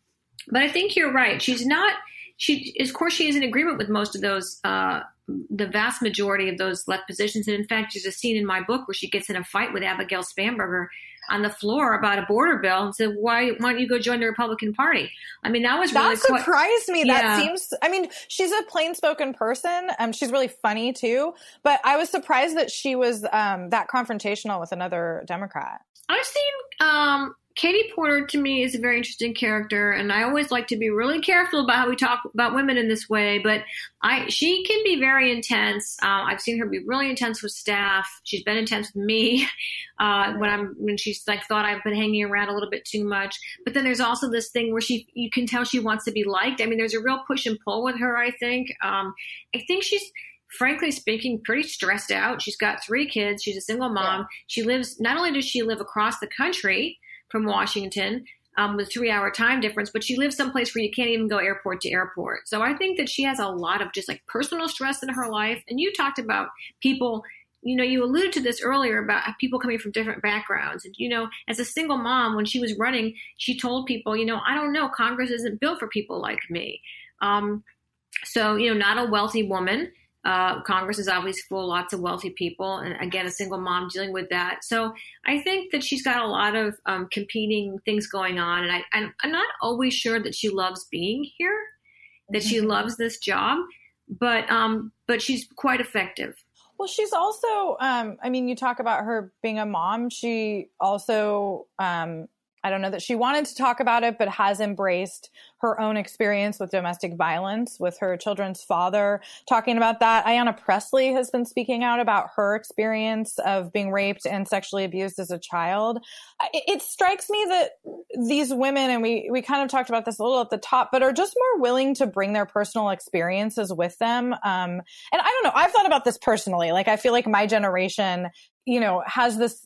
but I think you're right. She's not, she, of course, she is in agreement with most of those, uh, the vast majority of those left positions. And in fact, there's a scene in my book where she gets in a fight with Abigail Spanberger on the floor about a border bill and said, why, why don't you go join the Republican Party? I mean, that was really That surprised quite, me. Yeah. That seems, I mean, she's a plain spoken person. Um, she's really funny too, but I was surprised that she was, um, that confrontational with another Democrat. I've seen, um, Katie Porter to me is a very interesting character, and I always like to be really careful about how we talk about women in this way. But I, she can be very intense. Uh, I've seen her be really intense with staff. She's been intense with me [laughs] uh, when I'm when she's like thought I've been hanging around a little bit too much. But then there's also this thing where she, you can tell she wants to be liked. I mean, there's a real push and pull with her. I think. Um, I think she's frankly speaking, pretty stressed out. She's got three kids. She's a single mom. Yeah. She lives, not only does she live across the country, from Washington um, with three hour time difference, but she lives someplace where you can't even go airport to airport. So I think that she has a lot of just like personal stress in her life. And you talked about people, you know, you alluded to this earlier about people coming from different backgrounds. And, you know, as a single mom, when she was running, she told people, you know, I don't know, Congress isn't built for people like me. Um, so, you know, not a wealthy woman. Uh, Congress is obviously full of lots of wealthy people, and again, a single mom dealing with that. So I think that she's got a lot of um, competing things going on, and I, I'm, I'm, not always sure that she loves being here, that she mm-hmm. loves this job, but um, but she's quite effective. Well, she's also, um, I mean, you talk about her being a mom. She also um, I don't know that she wanted to talk about it, but has embraced her own experience with domestic violence with her children's father, talking about that. Ayanna Pressley has been speaking out about her experience of being raped and sexually abused as a child. It, it strikes me that these women, and we, we kind of talked about this a little at the top, but are just more willing to bring their personal experiences with them. Um, and I don't know, I've thought about this personally. Like, I feel like my generation, you know, has this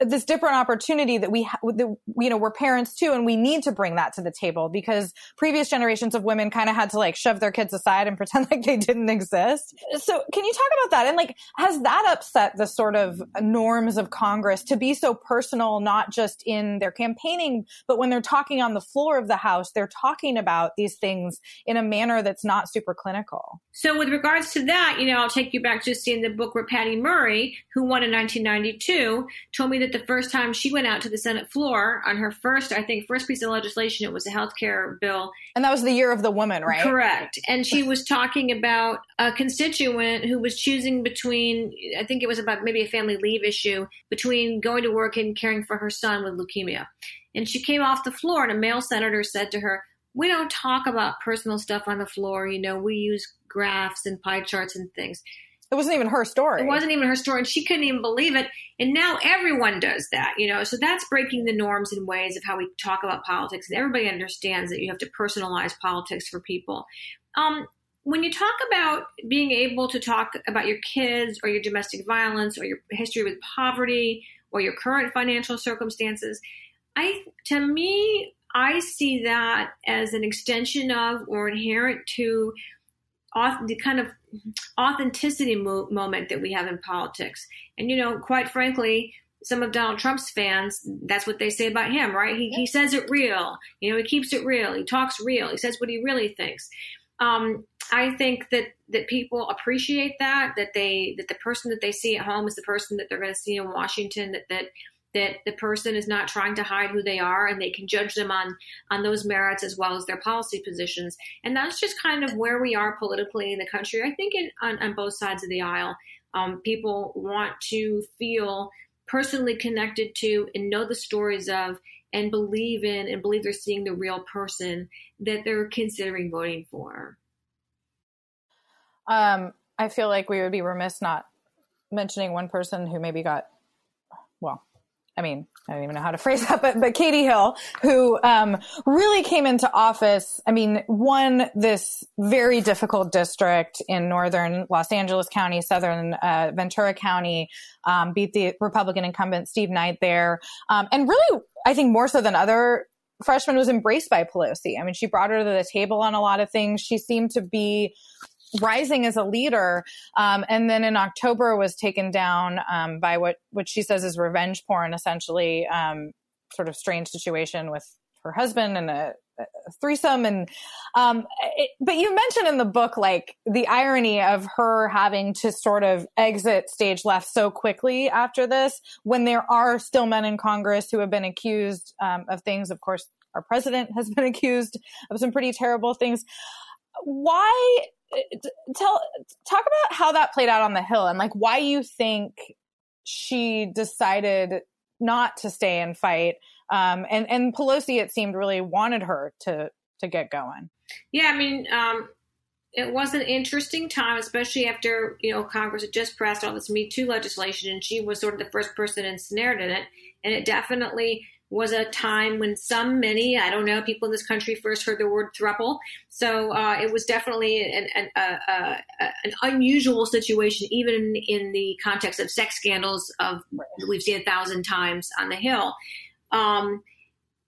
this different opportunity that we, ha- that, you know, we're parents too, and we need to bring that to the table because previous generations of women kind of had to like shove their kids aside and [laughs] pretend like they didn't exist. So can you talk about that? And like, has that upset the sort of norms of Congress to be so personal, not just in their campaigning, but when they're talking on the floor of the House, they're talking about these things in a manner that's not super clinical? So with regards to that, you know, I'll take you back to seeing the book where Patty Murray, who won in 1992, told me that the first time she went out to the Senate floor on her first, I think, first piece of legislation, it was a health care bill. And that was the year of the woman, right? Correct. And she was talking about a constituent who was choosing between, I think it was about maybe a family leave issue, between going to work and caring for her son with leukemia. And she came off the floor, and a male senator said to her, we don't talk about personal stuff on the floor. You know, we use graphs and pie charts and things. It wasn't even her story. It wasn't even her story, and she couldn't even believe it. And now everyone does that, you know. So that's breaking the norms and ways of how we talk about politics, and everybody understands that you have to personalize politics for people. Um, when you talk about being able to talk about your kids or your domestic violence or your history with poverty or your current financial circumstances, I to me I see that as an extension of or inherent to the kind of authenticity mo- moment that we have in politics. And, you know, quite frankly, some of Donald Trump's fans, that's what they say about him, right? He, he says it real. You know, he keeps it real. He talks real. He says what he really thinks. Um, I think that that people appreciate that that they that the person that they see at home is the person that they're going to see in Washington. That that that the person is not trying to hide who they are and they can judge them on on those merits as well as their policy positions. And that's just kind of where we are politically in the country. I think in, on, on both sides of the aisle um, people want to feel personally connected to and know the stories of and believe in and believe they're seeing the real person that they're considering voting for. Um, i feel like we would be remiss not mentioning one person who maybe got well I mean, I don't even know how to [laughs] phrase that, but, but Katie Hill, who, um, really came into office, I mean, won this very difficult district in northern Los Angeles County, southern, uh, Ventura County, um, beat the Republican incumbent Steve Knight there. Um, and really, I think more so than other freshmen was embraced by Pelosi. I mean, she brought her to the table on a lot of things. She seemed to be rising as a leader. Um, and then in October was taken down um, by what, what she says is revenge porn, essentially, um, sort of strange situation with her husband and a, a threesome. And, um, it, but you mentioned in the book, like the irony of her having to sort of exit stage left so quickly after this, when there are still men in Congress who have been accused um, of things. Of course, our president has [laughs] been accused of some pretty terrible things. Why tell talk about how that played out on the hill and like why you think she decided not to stay and fight um, and and Pelosi it seemed really wanted her to to get going. Yeah i mean um, it was an interesting time especially after you know congress had just passed all this me too legislation and she was sort of the first person ensnared in it and it definitely was a time when some, many, I don't know, people in this country first heard the word thruple. So uh, it was definitely an, an, uh, uh, an, unusual situation, even in, the context of sex scandals of we've seen a thousand times on the Hill. Um,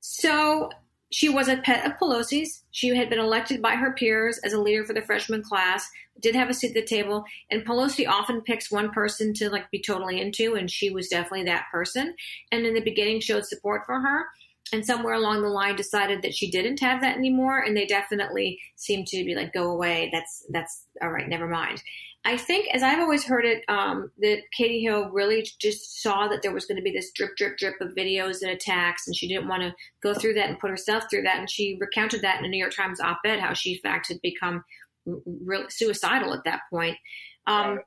so she was a pet of Pelosi's. She had been elected by her peers as a leader for the freshman class, did have a seat at the table, and Pelosi often picks one person to like be totally into, and she was definitely that person. And in the beginning showed support for her. And somewhere along the line decided that she didn't have that anymore, and they definitely seemed to be like, "Go away. That's that's all right. Never mind." I think, as I've always heard it, um, that Katie Hill really just saw that there was going to be this drip, drip, drip of videos and attacks, and she didn't want to go through that and put herself through that. And she recounted that in a New York Times op-ed, how she, in fact, had become really suicidal at that point. Um,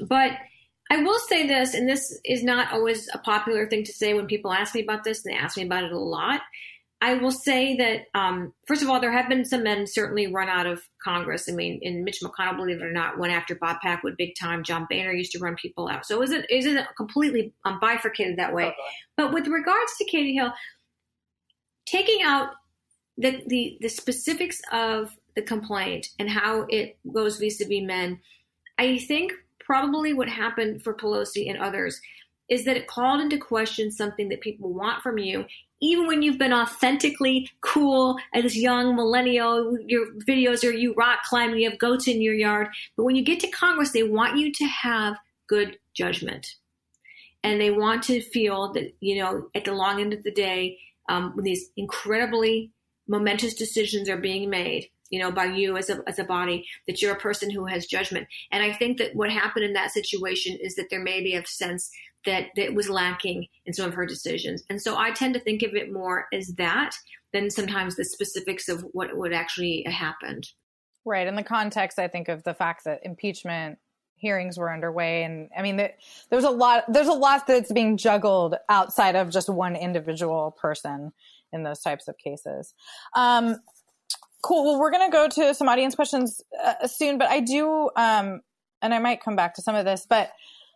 but I will say this, and this is not always a popular thing to say when people ask me about this, and they ask me about it a lot. I will say that, um, first of all, there have been some men certainly run out of Congress. I mean, in Mitch McConnell, believe it or not, went after Bob Packwood big time. John Boehner used to run people out. So it isn't, it isn't completely um, bifurcated that way. Okay. But with regards to Katie Hill, taking out the, the, the specifics of the complaint and how it goes vis-a-vis men, I think probably what happened for Pelosi and others is that it called into question something that people want from you, even when you've been authentically cool as young millennial, your videos are you rock climbing, you have goats in your yard. But when you get to Congress, they want you to have good judgment. And they want to feel that, you know, at the long end of the day, um, when these incredibly momentous decisions are being made, you know, by you as a, as a body, that you're a person who has judgment. And I think that what happened in that situation is that there may be a sense that, that was lacking in some of her decisions. And so I tend to think of it more as that than sometimes the specifics of what would actually happened. Right. In the context, I think of the fact that impeachment hearings were underway and i mean there's a lot there's a lot that's being juggled outside of just one individual person in those types of cases um, cool well we're going to go to some audience questions uh, soon but i do um, and i might come back to some of this but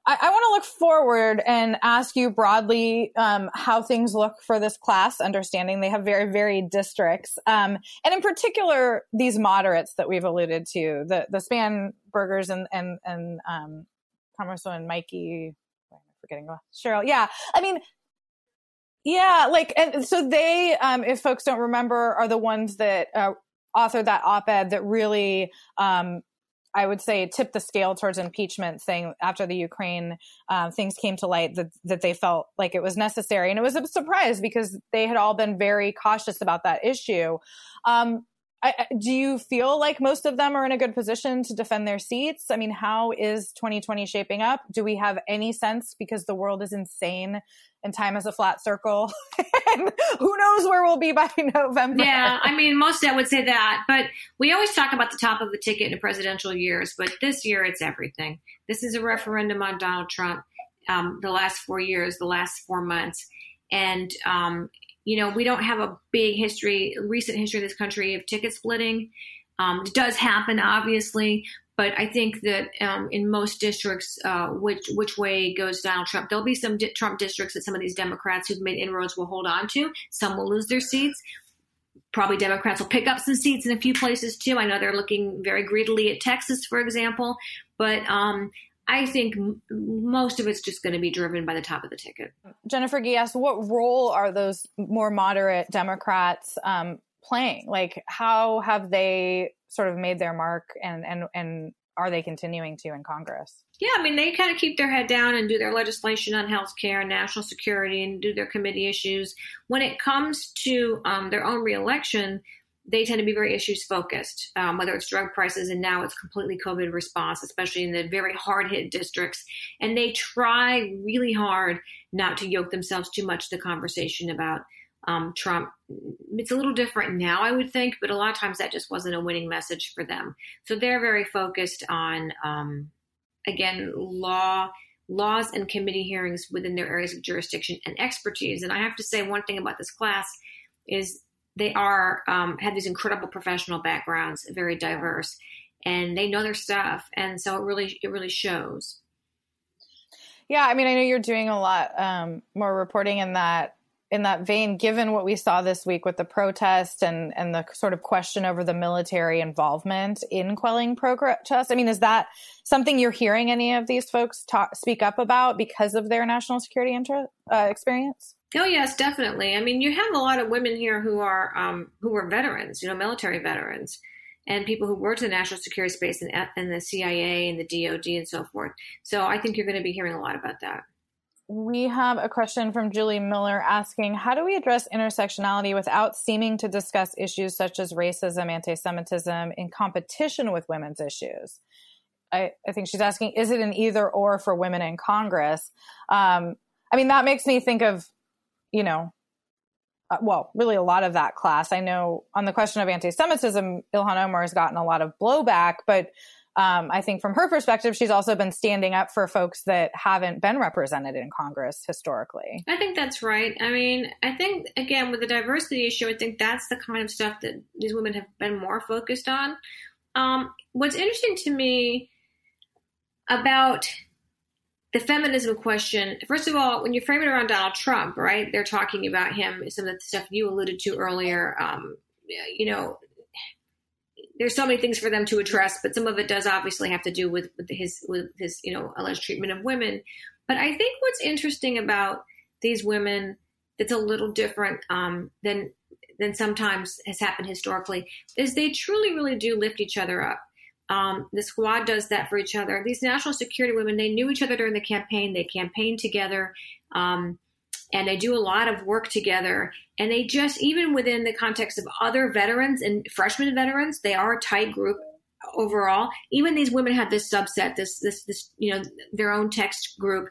I, I want to look forward and ask you broadly um, how things look for this class, understanding they have very varied districts. Um, and in particular, these moderates that we've alluded to, the, the Span Burgers and, and, and um, Congresswoman Mikie, I'm forgetting, Sherrill. Yeah. I mean, yeah, like, and so they, um, if folks don't remember, are the ones that uh, authored that op-ed that really um, I would say tipped the scale towards impeachment, saying after the Ukraine uh, things came to light that that they felt like it was necessary, and it was a surprise because they had all been very cautious about that issue. Um, I, do you feel like most of them are in a good position to defend their seats? I mean, how is 2020 shaping up? Do we have any sense because the world is insane and time is a flat circle [laughs] and who knows where we'll be by [laughs] November? Yeah, I mean, most I would say that, but we always talk about the top of the ticket in presidential years, but this year it's everything. This is a referendum on Donald Trump. Um, the last four years, the last four months, and um, you know, we don't have a big history, recent history of this country of ticket splitting. Um, it does happen, obviously, but I think that um, in most districts, uh, which which way goes Donald Trump? There'll be some di- Trump districts that some of these Democrats who've made inroads will hold on to. Some will lose their seats. Probably Democrats will pick up some seats in a few places too. I know they're looking very greedily at Texas, for example. But um, I think most of it's just going to be driven by the top of the ticket. Jennifer asked, what role are those more moderate Democrats um, playing? Like, how have they sort of made their mark and, and, and are they continuing to in Congress? Yeah, I mean, they kind of keep their head down and do their legislation on health care and national security and do their committee issues. When it comes to um, their own reelection, they tend to be very issues focused, um, whether it's drug prices and now it's completely COVID response, especially in the very hard hit districts. And they try really hard not to yoke themselves too much to the conversation about um, Trump. It's a little different now, I would think, but a lot of times that just wasn't a winning message for them. So they're very focused on, um, again, law. Laws and committee hearings within their areas of jurisdiction and expertise. And I have to say, one thing about this class is they are um, have these incredible professional backgrounds, very diverse, and they know their stuff, and so it really it really shows. Yeah, I mean, I know you're doing a lot um, more reporting in that in that vein, given what we saw this week with the protest and and the sort of question over the military involvement in quelling protests. I mean, is that something you're hearing any of these folks talk speak up about because of their national security interest uh, experience? Oh yes, definitely. I mean, you have a lot of women here who are um, who are veterans, you know, military veterans, and people who worked in the national security space and, and the CIA and the DoD and so forth. So I think you're going to be hearing a lot about that. We have a question from Julie Miller asking How do we address intersectionality without seeming to discuss issues such as racism, anti Semitism in competition with women's issues? I, I, think she's asking Is it an either or for women in Congress? Um, I mean, that makes me think of you know, uh, well, really a lot of that class. I know on the question of anti-Semitism, Ilhan Omar has gotten a lot of blowback, but um, I think from her perspective, she's also been standing up for folks that haven't been represented in Congress historically. I think that's right. I mean, I think again with the diversity issue, I think that's the kind of stuff that these women have been more focused on. Um, what's interesting to me about the feminism question, first of all, when you frame it around Donald Trump, right, they're talking about him, some of the stuff you alluded to earlier. Um, you know, there's so many things for them to address, but some of it does obviously have to do with, with his with his you know alleged treatment of women. But I think what's interesting about these women that's a little different um, than than sometimes has happened historically is they truly, really do lift each other up. Um, the squad does that for each other. These national security women, they knew each other during the campaign. They campaigned together. Um, and they do a lot of work together. And they just, even within the context of other veterans and freshman veterans, they are a tight group overall. Even these women have this subset, this, this, this, you know, their own text group.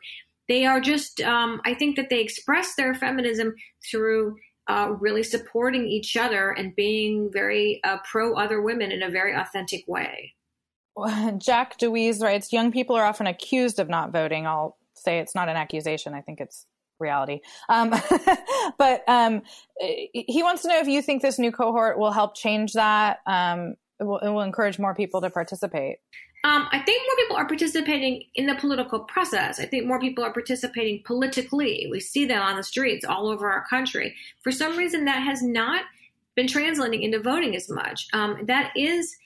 They are just, um, I think that they express their feminism through uh, really supporting each other and being very uh, pro other women in a very authentic way. [laughs] Jack DeWeese writes Young people are often accused of not voting. I'll say it's not an accusation. I think it's reality. Um, [laughs] but um, he wants to know if you think this new cohort will help change that. Um, it will, it will encourage more people to participate. Um, I think more people are participating in the political process. I think more people are participating politically. We see them on the streets all over our country. For some reason, that has not been translating into voting as much. Um, that is,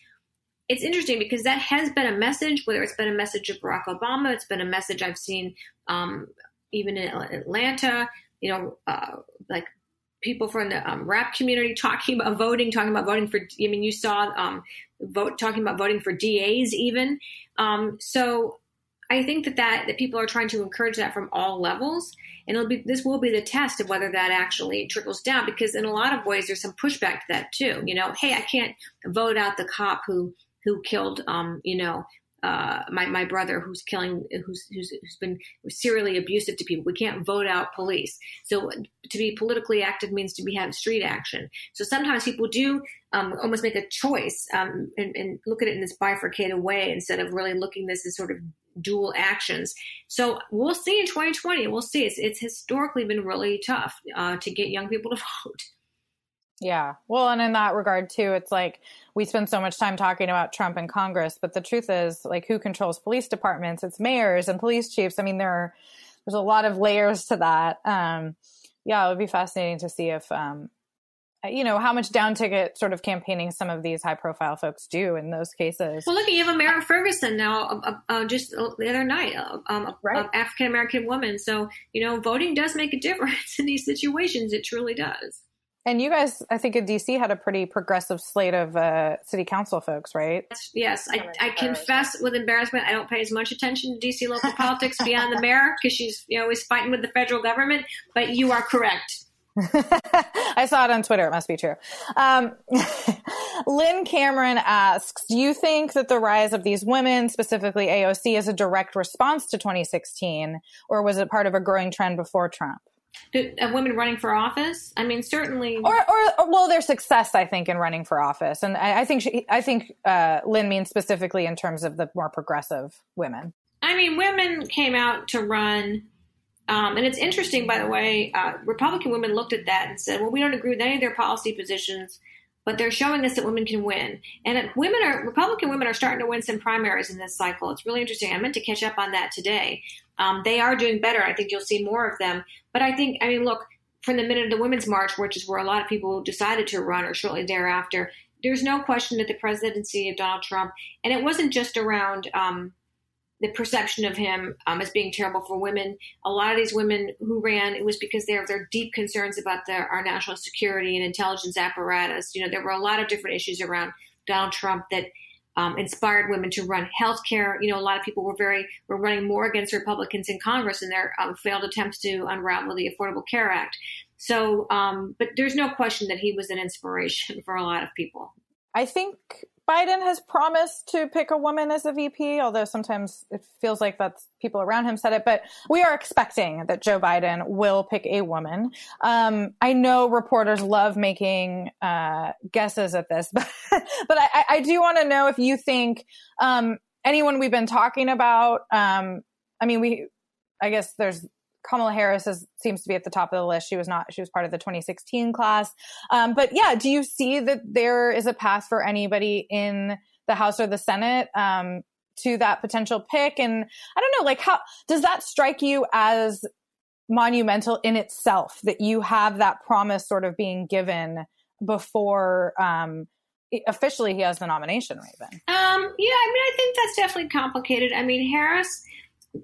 it's interesting because that has been a message, whether it's been a message of Barack Obama, it's been a message I've seen um, even in Atlanta, you know, uh, like people from the um, rap community [laughs] talking about voting, talking about voting for. I mean, you saw um, vote talking about voting for DAs even. Um, so I think that, that that people are trying to encourage that from all levels, and it'll be this will be the test of whether that actually trickles down. Because in a lot of ways, there's some pushback to that too. You know, hey, I can't vote out the cop who who killed, um, you know, uh, my my brother who's killing who's, who's who's been serially abusive to people. We can't vote out police. So to be politically active means to be have street action. So sometimes people do um, almost make a choice um, and, and, look at it in this bifurcated way instead of really looking this as sort of dual actions. So we'll see in 2020. We'll see. It's, it's historically been really tough uh, to get young people to [laughs] vote. Yeah. Well, and in that regard too, it's like we spend so much time talking about Trump and Congress, but the truth is, like, who controls police departments? It's mayors and police chiefs. I mean, there are, there's a lot of layers to that. Um, yeah, it would be fascinating to see if, um, you know, how much down ticket sort of campaigning some of these high profile folks do in those cases. Well, look, you have a Mayor Ferguson now, uh, uh, just the other night, uh, um, right. African American woman. So, you know, voting does make a difference [laughs] in these situations. It truly does. And you guys, I think in DC had a pretty progressive slate of uh, city council folks, right? Yes, I, I confess with embarrassment, I don't pay as much attention to DC local [laughs] politics beyond the mayor because she's you know always fighting with the federal government. But you are correct. [laughs] I saw it on Twitter. It must be true. Um, [laughs] Lynn Cameron asks Do you think that the rise of these women, specifically AOC, is a direct response to 2016, or was it part of a growing trend before Trump? Of women running for office? I mean, certainly, or, or, or, well, their success, I think, in running for office, and I, I think she, I think uh, Lynn means specifically in terms of the more progressive women. I mean, women came out to run, um, and it's interesting, by the way. Uh, Republican women looked at that and said, "Well, we don't agree with any of their policy positions." But they're showing us that women can win, and women are Republican women are starting to win some primaries in this cycle. It's really interesting. I meant to catch up on that today. Um, they are doing better. I think you'll see more of them. But I think, I mean, look, from the minute of the Women's March, which is where a lot of people decided to run, or shortly thereafter, there's no question that the presidency of Donald Trump, and it wasn't just around um, the perception of him um, as being terrible for women. A lot of these women who ran, it was because they have their deep concerns about their, our national security and intelligence apparatus. You know, there were a lot of different issues around Donald Trump that um, inspired women to run healthcare. You know, a lot of people were very were running more against Republicans in Congress in their um, failed attempts to unravel the Affordable Care Act. So, um, but there's no question that he was an inspiration [laughs] for a lot of people. I think Biden has promised to pick a woman as a VP, although sometimes it feels like that's people around him said it. But we are expecting that Joe Biden will pick a woman. Um, I know reporters love making uh, guesses at this, [laughs] but, but I, I do want to know if you think um, anyone we've been talking about. Um, I mean, we, I guess there's Kamala Harris is, seems to be at the top of the list. She was not, she was part of the 2016 class. Um, but yeah, do you see that there is a path for anybody in the House or the Senate um, to that potential pick? And I don't know, like, how does that strike you as monumental in itself that you have that promise sort of being given before um, officially he has the nomination, Raven? Um, yeah, I mean, I think that's definitely complicated. I mean, Harris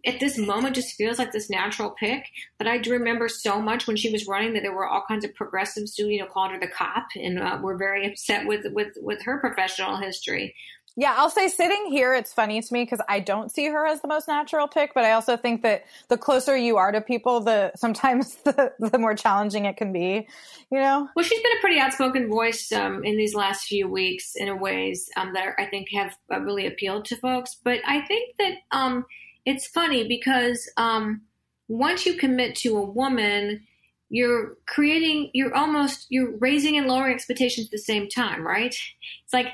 at this moment just feels like this natural pick. But I do remember so much when she was running that there were all kinds of progressives who you know called her the cop and uh, were very upset with with with her professional history. Yeah, I'll say sitting here, it's funny to me because I don't see her as the most natural pick, but I also think that the closer you are to people, the sometimes [laughs] the, the more challenging it can be, you know? Well, she's been a pretty outspoken voice um, in these last few weeks in ways um, that I think have uh, really appealed to folks. But I think that um, it's funny because um, once you commit to a woman, you're creating, you're almost, you're raising and lowering expectations at the same time, right? It's like,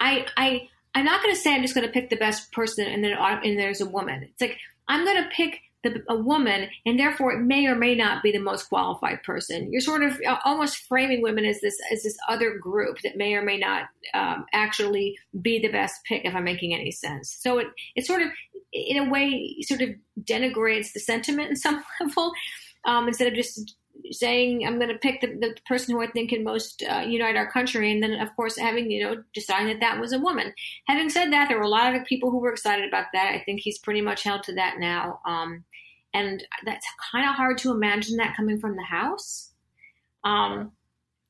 I I I'm not going to say I'm just going to pick the best person and then and there's a woman. It's like I'm going to pick the, a woman, and therefore it may or may not be the most qualified person. You're sort of uh, almost framing women as this as this other group that may or may not um, actually be the best pick, if I'm making any sense. So it it sort of, in a way, sort of denigrates the sentiment in [laughs] some level. Um, instead of just saying I'm going to pick the, the person who I think can most uh, unite our country, and then of course having you know deciding that that was a woman. Having said that, there were a lot of people who were excited about that. I think he's pretty much held to that now, um, and that's kind of hard to imagine that coming from the House. Um,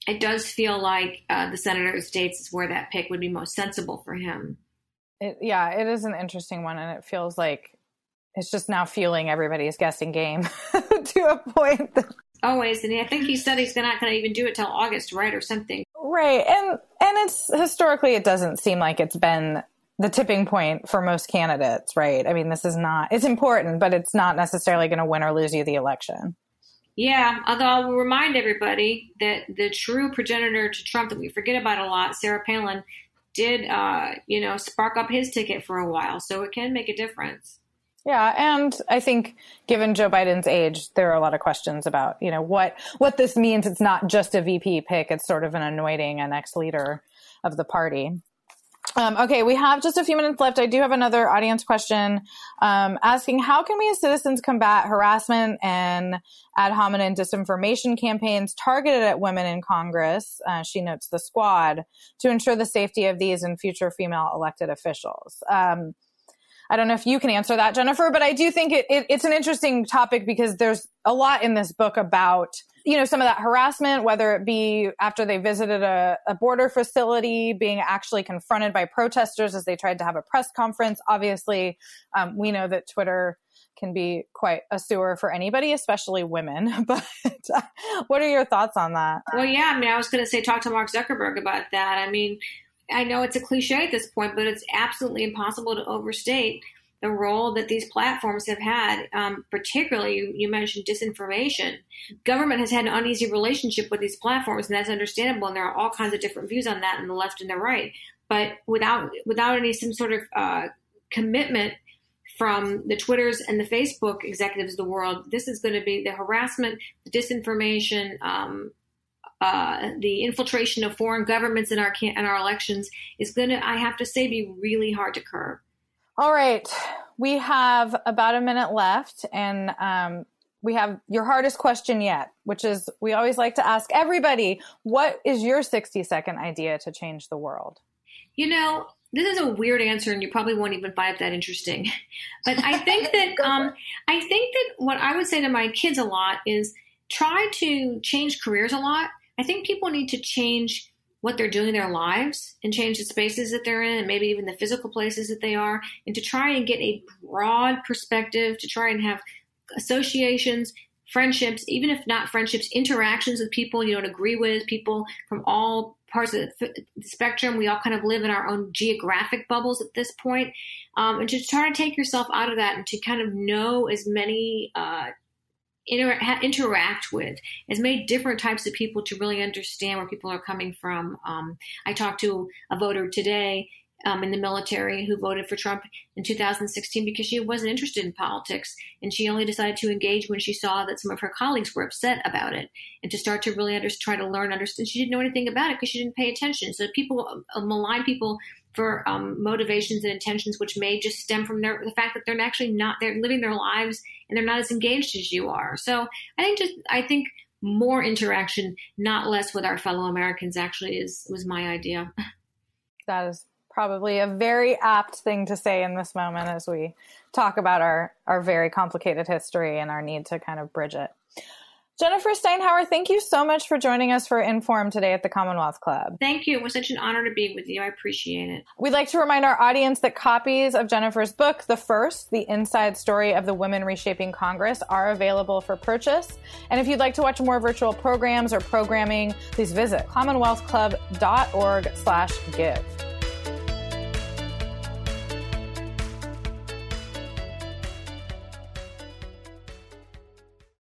it does feel like uh, the Senator of States is where that pick would be most sensible for him. It, yeah, it is an interesting one, and it feels like it's just now fueling everybody's guessing game [laughs] to a point that always and i think he said he's not going to even do it till august right or something. Right and and it's historically it doesn't seem like it's been the tipping point for most candidates right? I mean this is not it's important but it's not necessarily going to win or lose you the election. Yeah although i will remind everybody that the true progenitor to trump that we forget about a lot sarah palin did uh, you know spark up his ticket for a while so it can make a difference yeah, and I think given Joe Biden's age, there are a lot of questions about, you know, what what this means. It's not just a VP pick; it's sort of an anointing an ex leader of the party. Um, okay, we have just a few minutes left. I do have another audience question um, asking how can we as citizens combat harassment and ad hominem disinformation campaigns targeted at women in Congress? Uh, she notes the squad to ensure the safety of these and future female elected officials. Um, I don't know if you can answer that, Jennifer, but I do think it, it, it's an interesting topic because there's a lot in this book about you know some of that harassment whether it be after they visited a, a, border facility being actually confronted by protesters as they tried to have a press conference. Obviously um, we know that twitter can be quite a sewer for anybody especially women [laughs] but what are your thoughts on that? Well yeah i mean i was going to say talk to mark zuckerberg about that. I mean I know it's a cliche at this point, but it's absolutely impossible to overstate the role that these platforms have had. Um, particularly, you, you, mentioned disinformation. Government has had an uneasy relationship with these platforms, and that's understandable. And there are all kinds of different views on that in the left and the right. But without without any some sort of uh, commitment from the Twitters and the Facebook executives of the world, this is going to be the harassment, the disinformation, um, uh, the infiltration of foreign governments in our in our elections is going to, I have to say, be really hard to curb. All right, we have about a minute left, and um, we have your hardest question yet, which is we always like to ask everybody, what is your sixty second idea to change the world? You know, this is a weird answer, and you probably won't even find it that interesting. [laughs] But I think that [laughs] um, I think that what I would say to my kids a lot is try to change careers a lot I think people need to change what they're doing in their lives and change the spaces that they're in and maybe even the physical places that they are and to try and get a broad perspective to try and have associations friendships even if not friendships interactions with people you don't agree with people from all parts of the spectrum. We all kind of live in our own geographic bubbles at this point. Um, and to try to take yourself out of that and to kind of know as many uh, inter- interact with as many different types of people to really understand where people are coming from. Um, I talked to a voter today um, in the military who voted for Trump in 2016 because she wasn't interested in politics and she only decided to engage when she saw that some of her colleagues were upset about it and to start to really under- try to learn understand she didn't know anything about it because she didn't pay attention so people uh, malign people for um, motivations and intentions which may just stem from their, the fact that they're actually not they're living their lives and they're not as engaged as you are. So I think just I think more interaction, not less, with our fellow Americans actually is was my idea. [laughs] That is probably a very apt thing to say in this moment as we talk about our, our very complicated history and our need to kind of bridge it. Jennifer Steinhauer, thank you so much for joining us for Inforum today at the Commonwealth Club. Thank you. It was such an honor to be with you. I appreciate it. We'd like to remind our audience that copies of Jennifer's book, The First, The Inside Story of the Women Reshaping Congress, are available for purchase. And if you'd like to watch more virtual programs or programming, please visit commonwealthclub.org slash give.